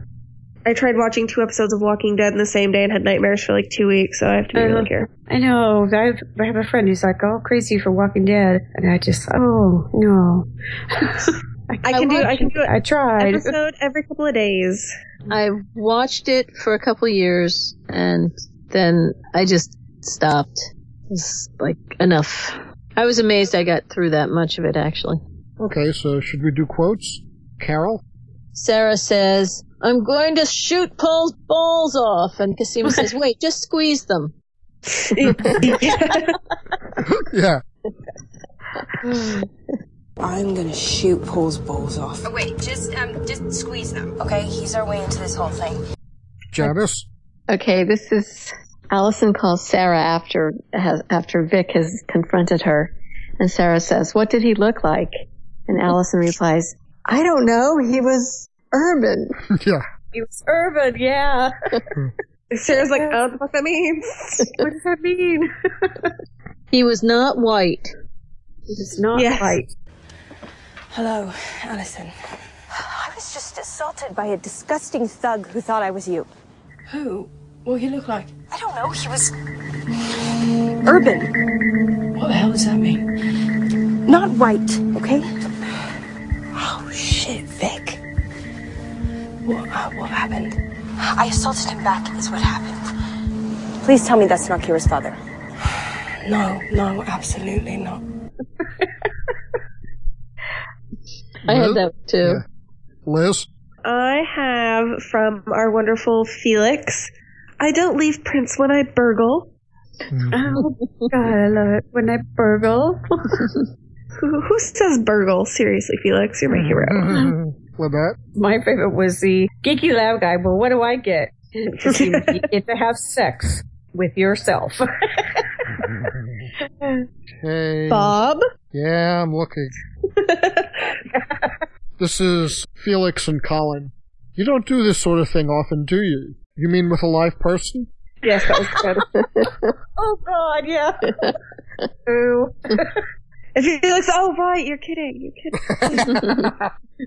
I tried watching two episodes of Walking Dead in the same day and had nightmares for like two weeks, so I have to be Uh-huh. really careful. I know. I have, I have a friend who's like all crazy for Walking Dead, and I just, oh no. I can do I can do it. I an tried. episode every couple of days. I watched it for a couple of years and then I just stopped. It's like enough. I was amazed I got through that much of it actually. Okay, so should we do quotes? Carol? Sarah says, I'm going to shoot Paul's balls off. And Cosima says, wait, just squeeze them. Yeah. I'm gonna shoot Paul's balls off. Oh, wait, just um, just squeeze them, okay? He's our way into this whole thing. Janice? Okay, this is Allison calls Sarah after has after Vic has confronted her, And Sarah says, what did he look like? And Allison replies, I don't know. He was urban. yeah. He was urban, yeah. Sarah's like, I don't know what the fuck that means. what does that mean? he was not white. He was not Yes. white. Hello, Allison. I was just assaulted by a disgusting thug who thought I was you. Who? What he look like? I don't know. He was urban. What the hell does that mean? Not white, okay? Oh shit, Vic. What? Uh, what happened? I assaulted him back, is what happened. Please tell me that's not Kira's father. No, no, absolutely not. I had that too. Liz? I have from our wonderful Felix. I don't leave prints when I burgle. Mm-hmm. Oh, God, I love it. When I burgle. Who, who says burgle? Seriously, Felix, you're my hero. Mm-hmm. Lynette? My favorite was the geeky loud guy. Well, what do I get? Just you you get to have sex with yourself. Okay. Bob? Yeah, I'm looking. this is Felix and Colin. You don't do this sort of thing often, do you? You mean with a live person? Yes, that was good. oh God, yeah. Ooh. If you Felix, oh right, you're kidding, you're kidding.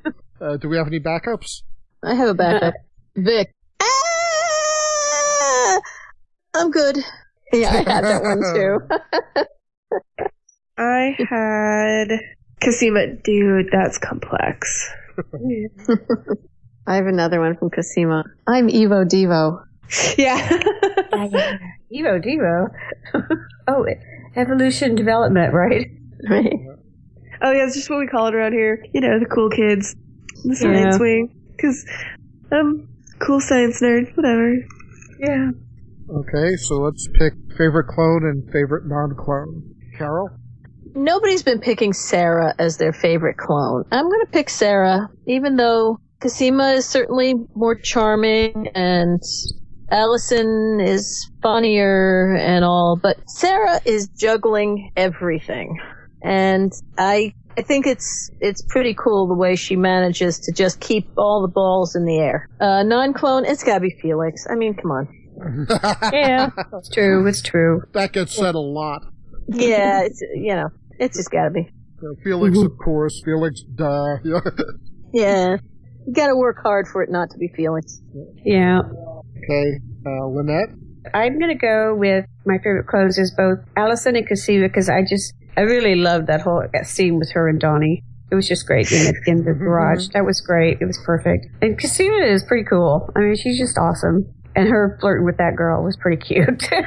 Uh, do we have any backups? I have a backup. Vic. Ah! I'm good. Yeah, I had that one too. I had Cosima. Dude, that's complex. I have another one from Cosima. I'm Evo Devo. Yeah. Evo Devo. oh, evolution development, right? Right. Oh yeah, it's just what we call it around here. You know, the cool kids, the science Yeah. wing. Because I'm um, cool science nerd. Whatever. Yeah. Okay, so let's pick favorite clone and favorite non-clone. Carol? Nobody's been picking Sarah as their favorite clone. I'm going to pick Sarah, even though Cosima is certainly more charming and Allison is funnier and all, but Sarah is juggling everything. And I, I think it's, it's pretty cool the way she manages to just keep all the balls in the air. Uh, non-clone, it's gotta be Felix. I mean, come on. Yeah, it's true. It's true. That gets said a lot. Yeah, it's, you know, it's just gotta be. Uh, Felix, of course. Felix, duh. Yeah. You gotta work hard for it not to be Felix. Yeah. okay, uh, Lynette? I'm gonna go with my favorite clones is both Allison and Cosima because I just I really loved that whole scene with her and Donnie. It was just great in the, in the garage. That was great. It was perfect. And Cosima is pretty cool. I mean, she's just awesome. And her flirting with that girl was pretty cute.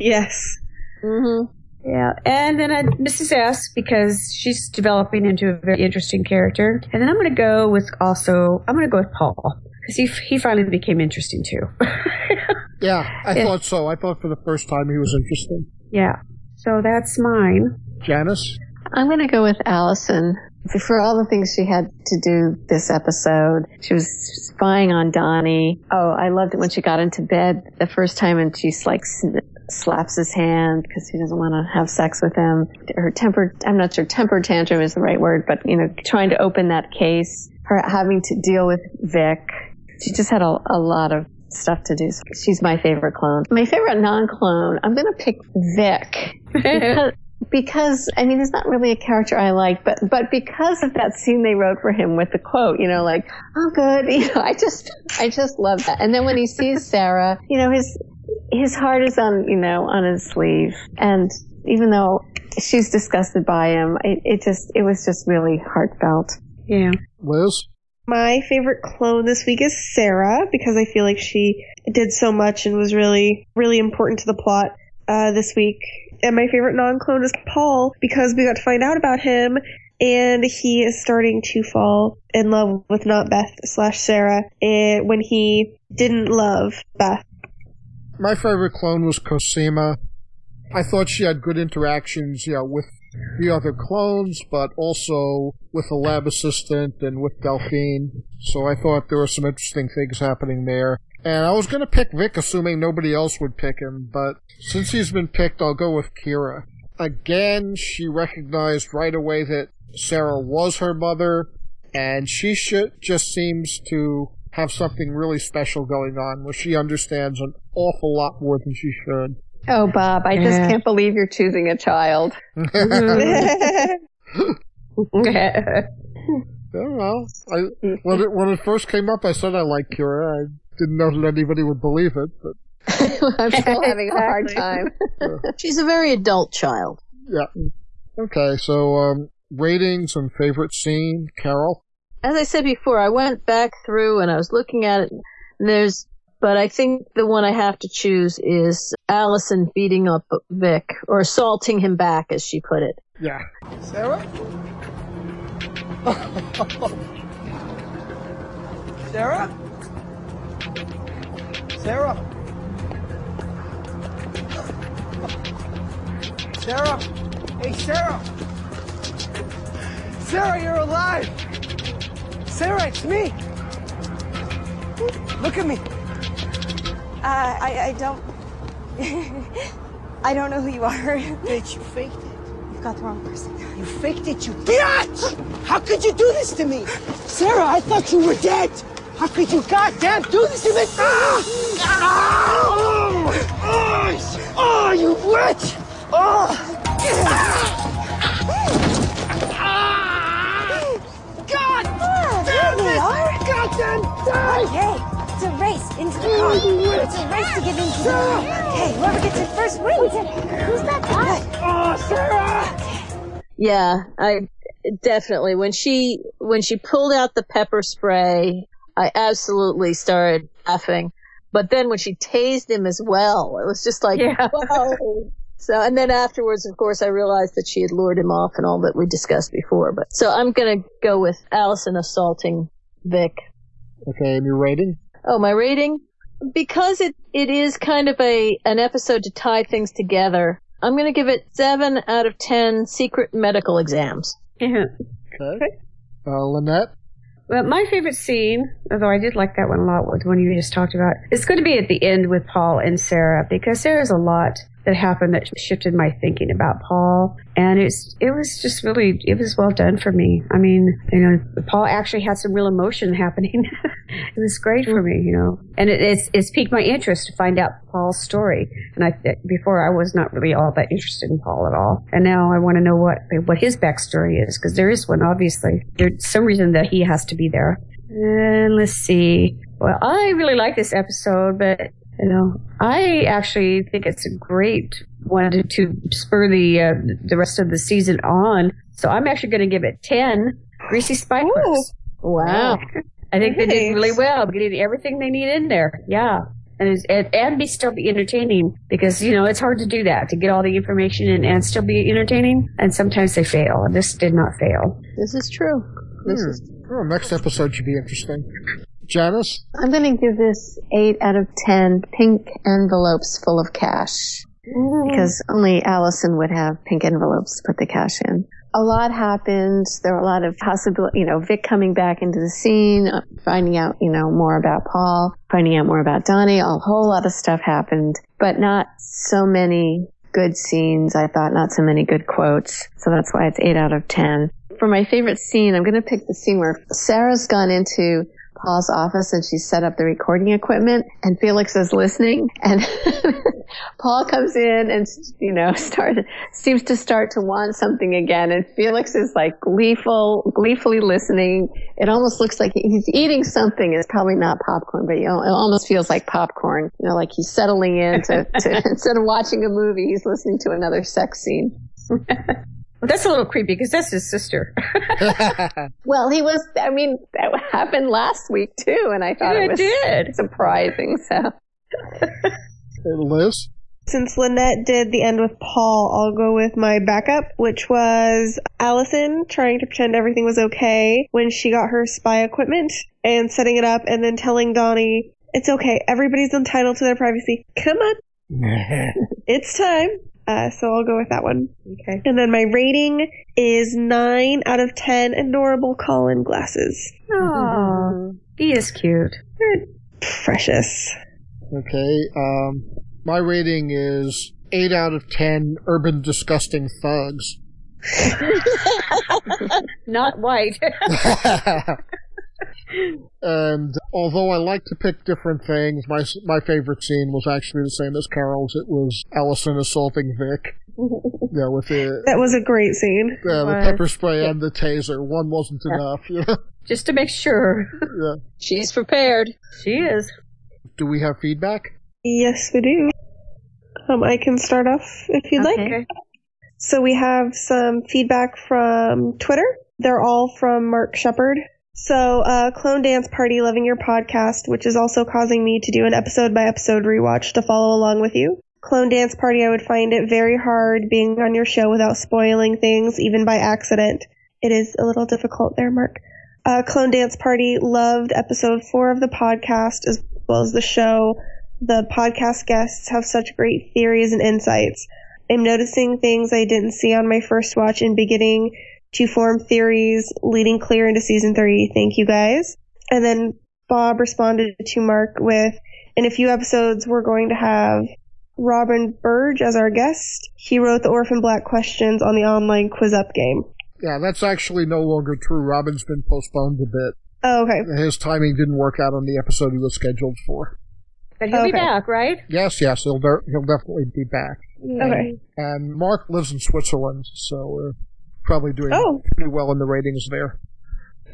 Yes. Mm-hmm. Yeah. And then I, Mrs. S because she's developing into a very interesting character. And then I'm gonna go with also I'm gonna go with Paul because he he finally became interesting too. Yeah, I Yeah. thought so. I thought for the first time he was interesting. yeah. So that's mine. Janice? I'm going to go with Allison. For all the things she had to do this episode, she was spying on Donnie. Oh, I loved it when she got into bed the first time and she's like sn- slaps his hand because he doesn't want to have sex with him. Her temper, I'm not sure temper tantrum is the right word, but you know, trying to open that case, her having to deal with Vic. She just had a, a lot of stuff to do. She's my favorite clone. My favorite non-clone, I'm going to pick Vic. because, because I mean, he's not really a character I like, but but because of that scene they wrote for him with the quote, you know, like "I'm good," you know, I just I just love that. And then when he sees Sarah, you know, his his heart is on you know on his sleeve, and even though she's disgusted by him, it, it just it was just really heartfelt. Yeah. Liz? My favorite clone this week is Sarah because I feel like she did so much and was really, really important to the plot uh, this week. And my favorite non-clone is Paul because we got to find out about him and he is starting to fall in love with not Beth slash Sarah eh, when he didn't love Beth. My favorite clone was Cosima. I thought she had good interactions, you know, with the other clones, but also with the lab assistant and with Delphine. So I thought there were some interesting things happening there. And I was gonna pick Vic, assuming nobody else would pick him, but since he's been picked, I'll go with Kira. again, she recognized right away that Sarah was her mother, and she just seems to have something really special going on where she understands an awful lot more than she should. Oh, Bob, I just can't believe you're choosing a child. Oh, well, I, when it when it first came up, I said I like Kira. I didn't know that anybody would believe it, but I'm still having a hard time. She's a very adult child. yeah. Okay, so um, ratings and favorite scene, Carol. As I said before, I went back through and I was looking at it. And there's, but I think the one I have to choose is Allison beating up Vic or assaulting him back, as she put it. Yeah. Sarah? Sarah? Sarah? Sarah? Hey, Sarah! Sarah, you're alive! Sarah, it's me! Look at me! Uh, I, I don't. I don't know who you are. Bitch, you faked it. You've got the wrong person. You faked it, you bitch! How could you do this to me? Sarah, I thought you were dead! How could you goddamn do this to me? Ah! Ah! Oh, oh you witch! Oh! God There we it! are. Goddamn die! Okay, it's a race into the car. It's a race to get into the car. Okay, whoever gets in first wins. Who's that guy? Oh, Sarah! Yeah, I definitely when she when she pulled out the pepper spray, I absolutely started laughing. But then when she tased him as well, it was just like, Yeah. whoa. So, and then afterwards, of course, I realized that she had lured him off and all that we discussed before. But so I'm gonna go with Allison assaulting Vic. Okay, and your rating? Oh, my rating? Because it, it is kind of a, an episode to tie things together. I'm gonna give it seven out of ten secret medical exams. Yeah. Okay. Uh, Lynette? Well, my favorite scene, although I did like that one a lot, was the one you just talked about. It's going to be at the end with Paul and Sarah because there's a lot that happened that shifted my thinking about Paul, and it's it was just really it was well done for me. I mean, you know, Paul actually had some real emotion happening. it was great for me, you know, and it, it's it's piqued my interest to find out Paul's story. And I before I was not really all that interested in Paul at all, and now I want to know what what his backstory is because there is one obviously. There's some reason that he has to be there. And let's see. Well, I really like this episode, but you know, I actually think it's a great one to, to spur the uh, the rest of the season on. So I'm actually going to give it ten greasy spikers. Wow. I think they did really well, getting everything they need in there. Yeah. And, it's, and and be still be entertaining because you know it's hard to do that to get all the information in and still be entertaining and sometimes they fail and this did not fail. This is true. This Hmm. is Oh, next episode should be interesting. Janice? I'm going to give this 8 out of 10 pink envelopes full of cash. Because only Allison would have pink envelopes to put the cash in. A lot happened. There were a lot of possibility, you know, Vic coming back into the scene, uh, finding out, you know, more about Paul, finding out more about Donnie. A whole lot of stuff happened, but not so many good scenes. I thought not so many good quotes. So that's why it's 8 out of 10. For my favorite scene, I'm going to pick the scene where Sarah's gone into Paul's office and she set up the recording equipment and Felix is listening and Paul comes in and, you know, start, seems to start to want something again and Felix is like gleeful, gleefully listening. It almost looks like he's eating something. It's probably not popcorn, but you know, it almost feels like popcorn. You know, like he's settling in to, to instead of watching a movie, he's listening to another sex scene. Well, that's a little creepy because that's his sister. Well, he was, I mean, that happened last week too, and I thought Yeah, it it was did. surprising, so. Liz? Since Lynette did the end with Paul, I'll go with my backup, which was Allison trying to pretend everything was okay when she got her spy equipment and setting it up and then telling Donnie, it's okay, everybody's entitled to their privacy. Come on, it's time. Uh, so I'll go with that one. Okay. And then my rating is 9 out of 10 adorable Colin glasses. Oh, he is cute. Precious. Okay, um, my rating is eight out of ten urban disgusting thugs. Not white. and although I like to pick different things, my my favorite scene was actually the same as Carol's. It was Allison assaulting Vic. yeah, with the That was a great scene. yeah, the pepper spray and the taser. One wasn't enough. Yeah. Just to make sure. yeah. She's prepared. She is. Do we have feedback? Yes, we do. Um, I can start off if you'd like. Okay. So we have some feedback from Twitter. They're all from Mark Shepard. So, uh, Clone Dance Party, loving your podcast, which is also causing me to do an episode by episode rewatch to follow along with you. Clone Dance Party, I would find it very hard being on your show without spoiling things, even by accident. It is a little difficult there, Mark. Uh, Clone Dance Party loved episode four of the podcast as well as the show. The podcast guests have such great theories and insights. I'm noticing things I didn't see on my first watch and beginning to form theories leading clear into season three. Thank you guys. And then Bob responded to Mark with, in a few episodes, we're going to have Robin Burge as our guest. He wrote the Orphan Black questions on the online QuizUp game. Yeah, that's actually no longer true. Robin's been postponed a bit. Oh, okay. His timing didn't work out on the episode he was scheduled for. But he'll be back, right? Yes, yes, he'll de- he'll definitely be back. Okay. And Mark lives in Switzerland, so we're probably doing Oh. pretty well in the ratings there.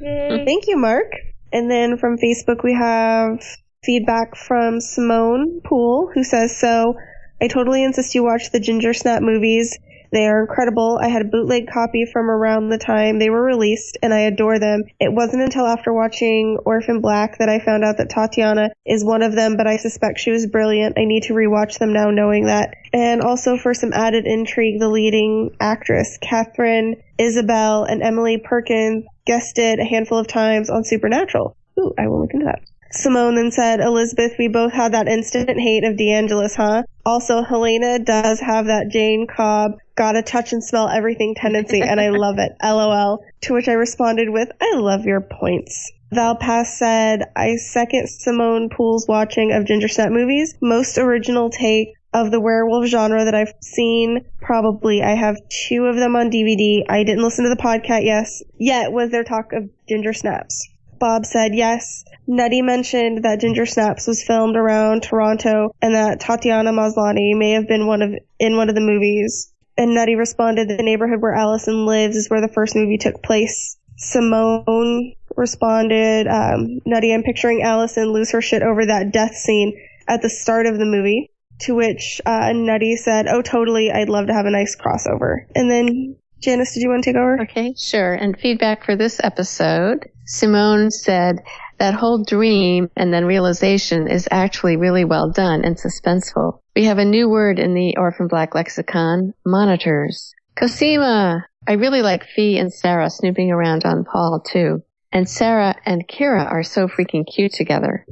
Thank you, Mark. And then from Facebook, we have feedback from Simone Poole, who says, So, I totally insist you watch the Ginger Snap movies. They are incredible. I had a bootleg copy from around the time they were released, and I adore them. It wasn't until after watching Orphan Black that I found out that Tatiana is one of them, but I suspect she was brilliant. I need to rewatch them now knowing that. And also for some added intrigue, the leading actress, Katharine Isabelle and Emily Perkins, guested a handful of times on Supernatural. Ooh, I will look into that. Simone then said, Elizabeth, we both had that instant hate of DeAngelis, huh? Also, Helena does have that Jayne Cobb, gotta touch and smell everything tendency, and I love it. LOL. To which I responded with, I love your points. Valpass said, I second Simone Poole's watching of Ginger Snap movies. Most original take of the werewolf genre that I've seen. Probably I have two of them on DVD. I didn't listen to the podcast yes yet was there talk of Ginger Snaps. Bob said yes. Nutty mentioned that Ginger Snaps was filmed around Toronto and that Tatiana Maslany may have been one of in one of the movies. And Nutty responded that the neighborhood where Allison lives is where the first movie took place. Simone responded, um, Nutty, I'm picturing Allison lose her shit over that death scene at the start of the movie. To which uh, Nutty said, "Oh, totally. I'd love to have a nice crossover." And then Janice, did you want to take over? Okay, sure. And feedback for this episode, Simone said that whole dream and then realization is actually really well done and suspenseful. We have a new word in the Orphan Black lexicon, monitors. Cosima! I really like Fee and Sarah snooping around on Paul too. And Sarah and Kira are so freaking cute together.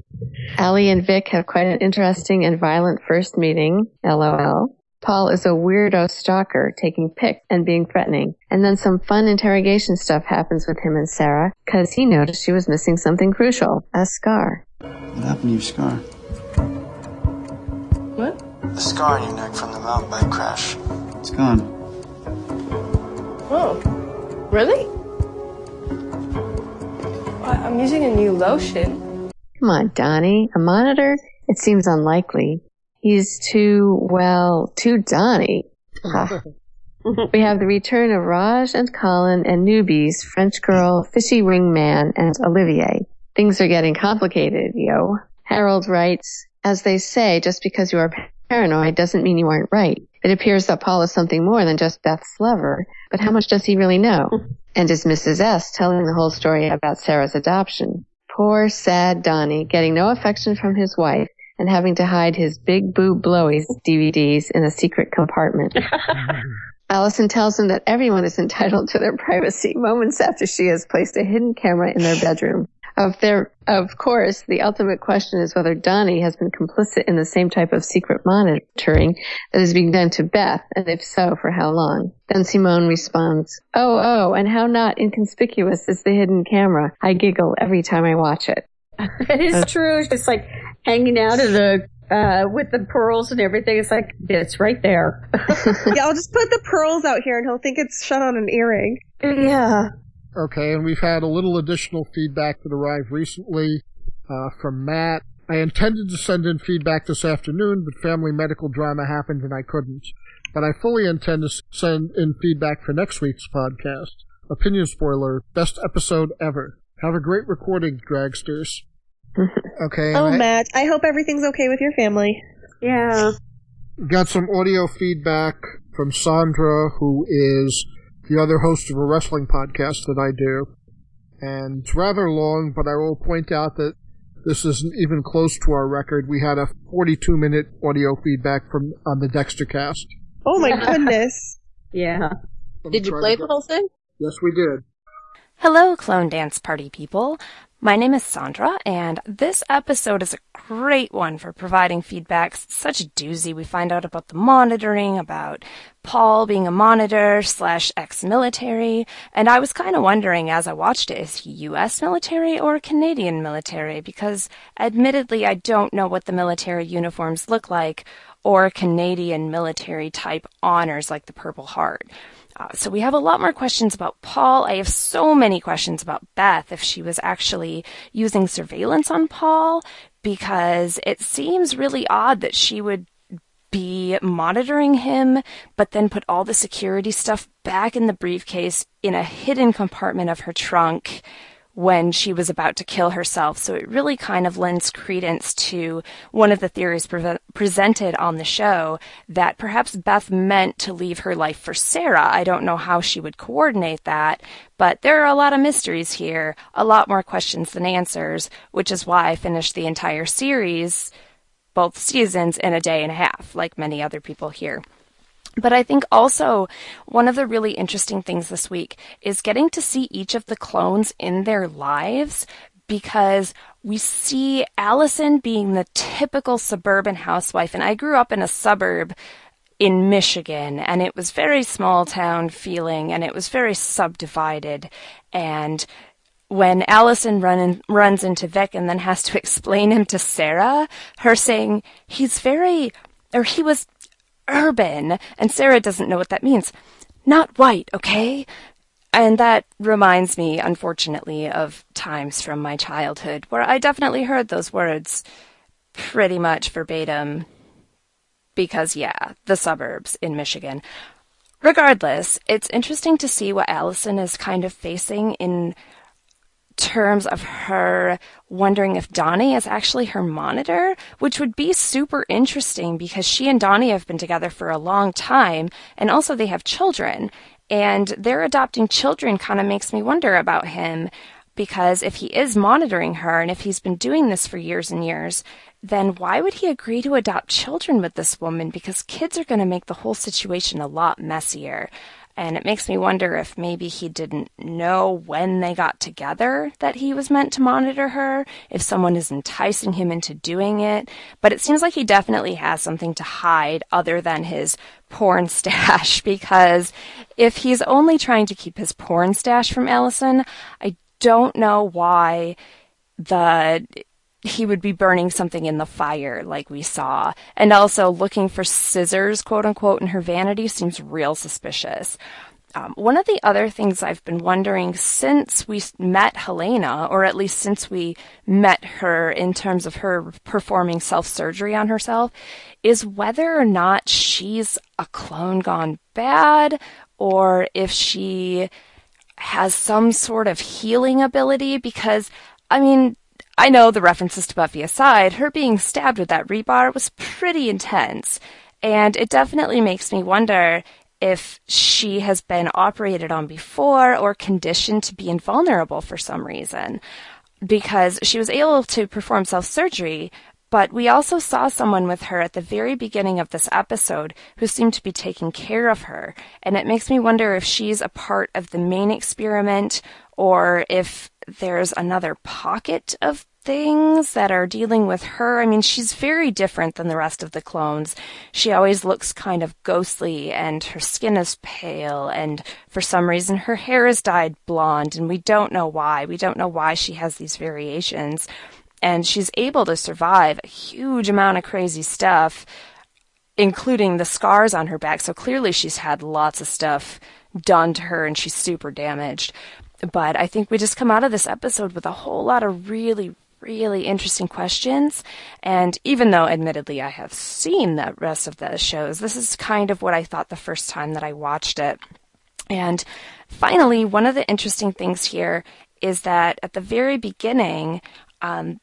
Allie and Vic have quite an interesting and violent first meeting, lol. Paul is a weirdo stalker taking pics and being threatening. And then some fun interrogation stuff happens with him and Sarah because he noticed she was missing something crucial, a scar. What happened to your scar? What? The scar on your neck from the mountain bike crash. It's gone. Oh, really? I- I'm using a new lotion. Come on, Donnie. A monitor? It seems unlikely. He's too, well, too Donnie. Ah. we have the return of Raj and Colin and newbies, French girl, fishy ring man, and Olivier. Things are getting complicated, yo. Harold writes, as they say, just because you are paranoid doesn't mean you aren't right. It appears that Paul is something more than just Beth's lover, but how much does he really know? And is Mrs. S telling the whole story about Sarah's adoption? Poor, sad Donnie, getting no affection from his wife and having to hide his big boob blowies DVDs in a secret compartment. Allison tells him that everyone is entitled to their privacy moments after she has placed a hidden camera in their bedroom. Of their, of course, the ultimate question is whether Donnie has been complicit in the same type of secret monitoring that is being done to Beth, and if so, for how long. Then Simone responds, Oh, oh, and how not inconspicuous is the hidden camera. I giggle every time I watch it. It is true. It's like hanging out of the uh, with the pearls and everything. It's like it's right there. yeah, I'll just put the pearls out here, and he'll think it's shut on an earring. Yeah. Okay, and we've had a little additional feedback that arrived recently uh, from Matt. I intended to send in feedback this afternoon, but family medical drama happened and I couldn't. But I fully intend to send in feedback for next week's podcast. Opinion spoiler, best episode ever. Have a great recording, dragsters. Okay. Oh, I- Matt, I hope everything's okay with your family. Yeah. got some audio feedback from Sandra, who is the other host of a wrestling podcast that I do. And it's rather long, but I will point out that this isn't even close to our record. We had a 42 minute audio feedback from on the Dexter cast. Oh my goodness. Yeah. Did you play the whole thing? Yes, we did. Hello, Clone Dance Party people. My name is Sandra, and this episode is a great one for providing feedback. It's such a doozy. We find out about the monitoring, about Paul being a monitor slash ex-military, and I was kind of wondering as I watched it, is he U.S. military or Canadian military? Because admittedly, I don't know what the military uniforms look like, or Canadian military type honors like the Purple Heart. Uh, so we have a lot more questions about Paul. I have so many questions about Beth if she was actually using surveillance on Paul because it seems really odd that she would be monitoring him, but then put all the security stuff back in the briefcase in a hidden compartment of her trunk when she was about to kill herself. So it really kind of lends credence to one of the theories pre- presented on the show that perhaps Beth meant to leave her life for Sarah. I don't know how she would coordinate that, but there are a lot of mysteries here, a lot more questions than answers, which is why I finished the entire series, both seasons, in a day and a half, like many other people here. But I think also one of the really interesting things this week is getting to see each of the clones in their lives because we see Allison being the typical suburban housewife. And I grew up in a suburb in Michigan and it was very small town feeling and it was very subdivided. And when Allison run in, runs into Vic and then has to explain him to Sarah, her saying he's very, or he was urban, and Sarah doesn't know what that means. Not white, okay? And that reminds me, unfortunately, of times from my childhood where I definitely heard those words pretty much verbatim. Because, yeah, the suburbs in Michigan. Regardless, it's interesting to see what Allison is kind of facing in terms of her wondering if Donnie is actually her monitor, which would be super interesting because she and Donnie have been together for a long time and also they have children. And their adopting children kind of makes me wonder about him because if he is monitoring her and if he's been doing this for years and years, then why would he agree to adopt children with this woman? Because kids are going to make the whole situation a lot messier. And it makes me wonder if maybe he didn't know when they got together that he was meant to monitor her, if someone is enticing him into doing it. But it seems like he definitely has something to hide other than his porn stash, because if he's only trying to keep his porn stash from Allison, I don't know why the he would be burning something in the fire like we saw. And also looking for scissors, quote unquote, in her vanity seems real suspicious. Um, one of the other things I've been wondering since we met Helena, or at least since we met her in terms of her performing self surgery on herself, is whether or not she's a clone gone bad, or if she has some sort of healing ability. Because, I mean, I know the references to Buffy aside, her being stabbed with that rebar was pretty intense. And it definitely makes me wonder if she has been operated on before or conditioned to be invulnerable for some reason. Because she was able to perform self surgery, but we also saw someone with her at the very beginning of this episode who seemed to be taking care of her. And it makes me wonder if she's a part of the main experiment or if there's another pocket of things that are dealing with her. I mean, she's very different than the rest of the clones. She always looks kind of ghostly and her skin is pale and for some reason her hair is dyed blonde and we don't know why. We don't know why she has these variations. and she's able to survive a huge amount of crazy stuff, including the scars on her back. So clearly she's had lots of stuff done to her and she's super damaged. But I think we just come out of this episode with a whole lot of really, really interesting questions. And even though, admittedly, I have seen the rest of the shows, this is kind of what I thought the first time that I watched it. And finally, one of the interesting things here is that at the very beginning, um,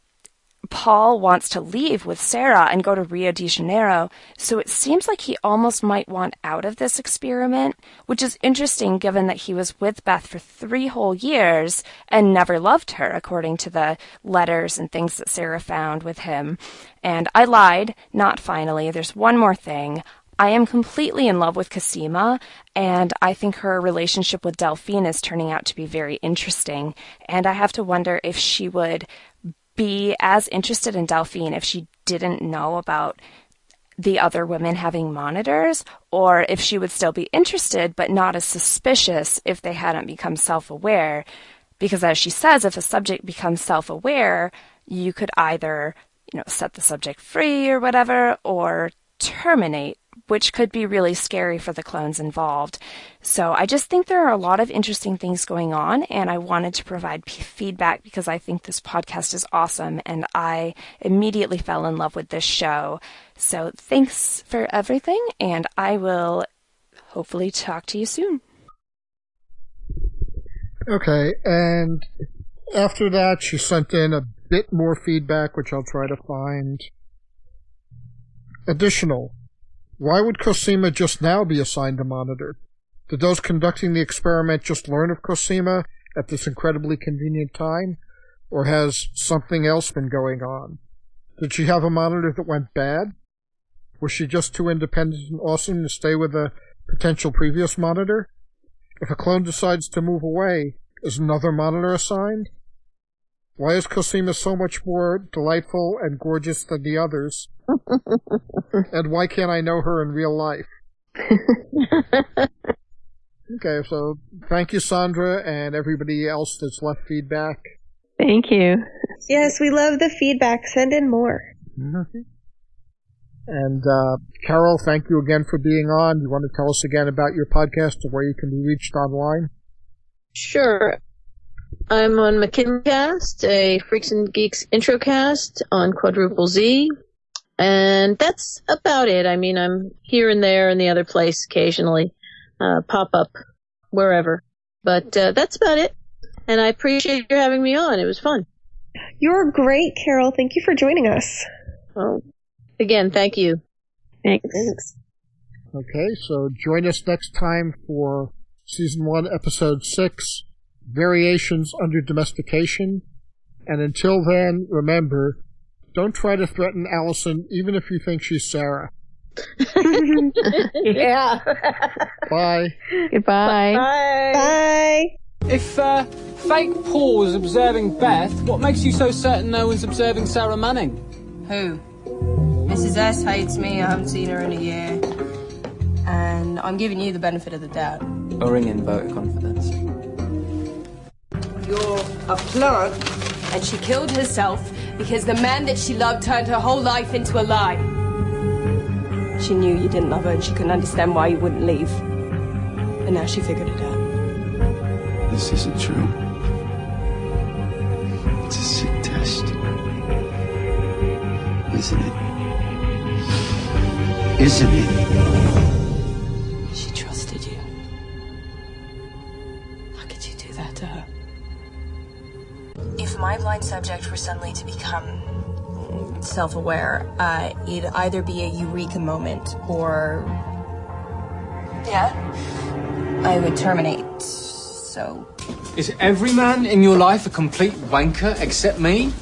Paul wants to leave with Sarah and go to Rio de Janeiro, so it seems like he almost might want out of this experiment, which is interesting given that he was with Beth for three whole years and never loved her, according to the letters and things that Sarah found with him. And I lied, not finally. There's one more thing. I am completely in love with Cosima, and I think her relationship with Delphine is turning out to be very interesting. And I have to wonder if she would be as interested in Delphine if she didn't know about the other women having monitors, or if she would still be interested but not as suspicious if they hadn't become self aware. Because as she says, if a subject becomes self aware, you could either, you know, set the subject free or whatever, or terminate which could be really scary for the clones involved. So I just think there are a lot of interesting things going on, and I wanted to provide p- feedback because I think this podcast is awesome, and I immediately fell in love with this show. So thanks for everything, and I will hopefully talk to you soon. Okay, and after that, she sent in a bit more feedback, which I'll try to find. Additional. Why would Cosima just now be assigned a monitor? Did those conducting the experiment just learn of Cosima at this incredibly convenient time? Or has something else been going on? Did she have a monitor that went bad? Was she just too independent and awesome to stay with a potential previous monitor? If a clone decides to move away, is another monitor assigned? Why is Cosima so much more delightful and gorgeous than the others? and why can't I know her in real life? okay, so thank you, Sandra, and everybody else that's left feedback. Thank you. Yes, we love the feedback. Send in more. Mm-hmm. And uh, Carol, thank you again for being on. You want to tell us again about your podcast and where you can be reached online? Sure. I'm on McKinleycast, a Freaks and Geeks introcast on Quadruple Z. And that's about it. I mean, I'm here and there and the other place occasionally, uh, pop up wherever. But, uh, that's about it. And I appreciate you having me on. It was fun. You're great, Carol. Thank you for joining us. Oh, again, thank you. Thanks. Okay, so join us next time for season one, episode six, variations under domestication. And until then, remember, don't try to threaten Allison, even if you think she's Sarah. yeah. Bye. Goodbye. Bye. Bye. If uh, fake Paul was observing Beth, what makes you so certain no one's observing Sarah Manning? Who? Mrs. S hates me. I haven't seen her in a year. And I'm giving you the benefit of the doubt. A ring in vote of confidence. You're a plant. And she killed herself because the man that she loved turned her whole life into a lie. She knew you didn't love her and she couldn't understand why you wouldn't leave. And now she figured it out. This isn't true. It's a sick test. Isn't it? Isn't it? My blind subject were suddenly to become self aware, uh, it'd either be a eureka moment or. Yeah? I would terminate. So. Is every man in your life a complete wanker except me?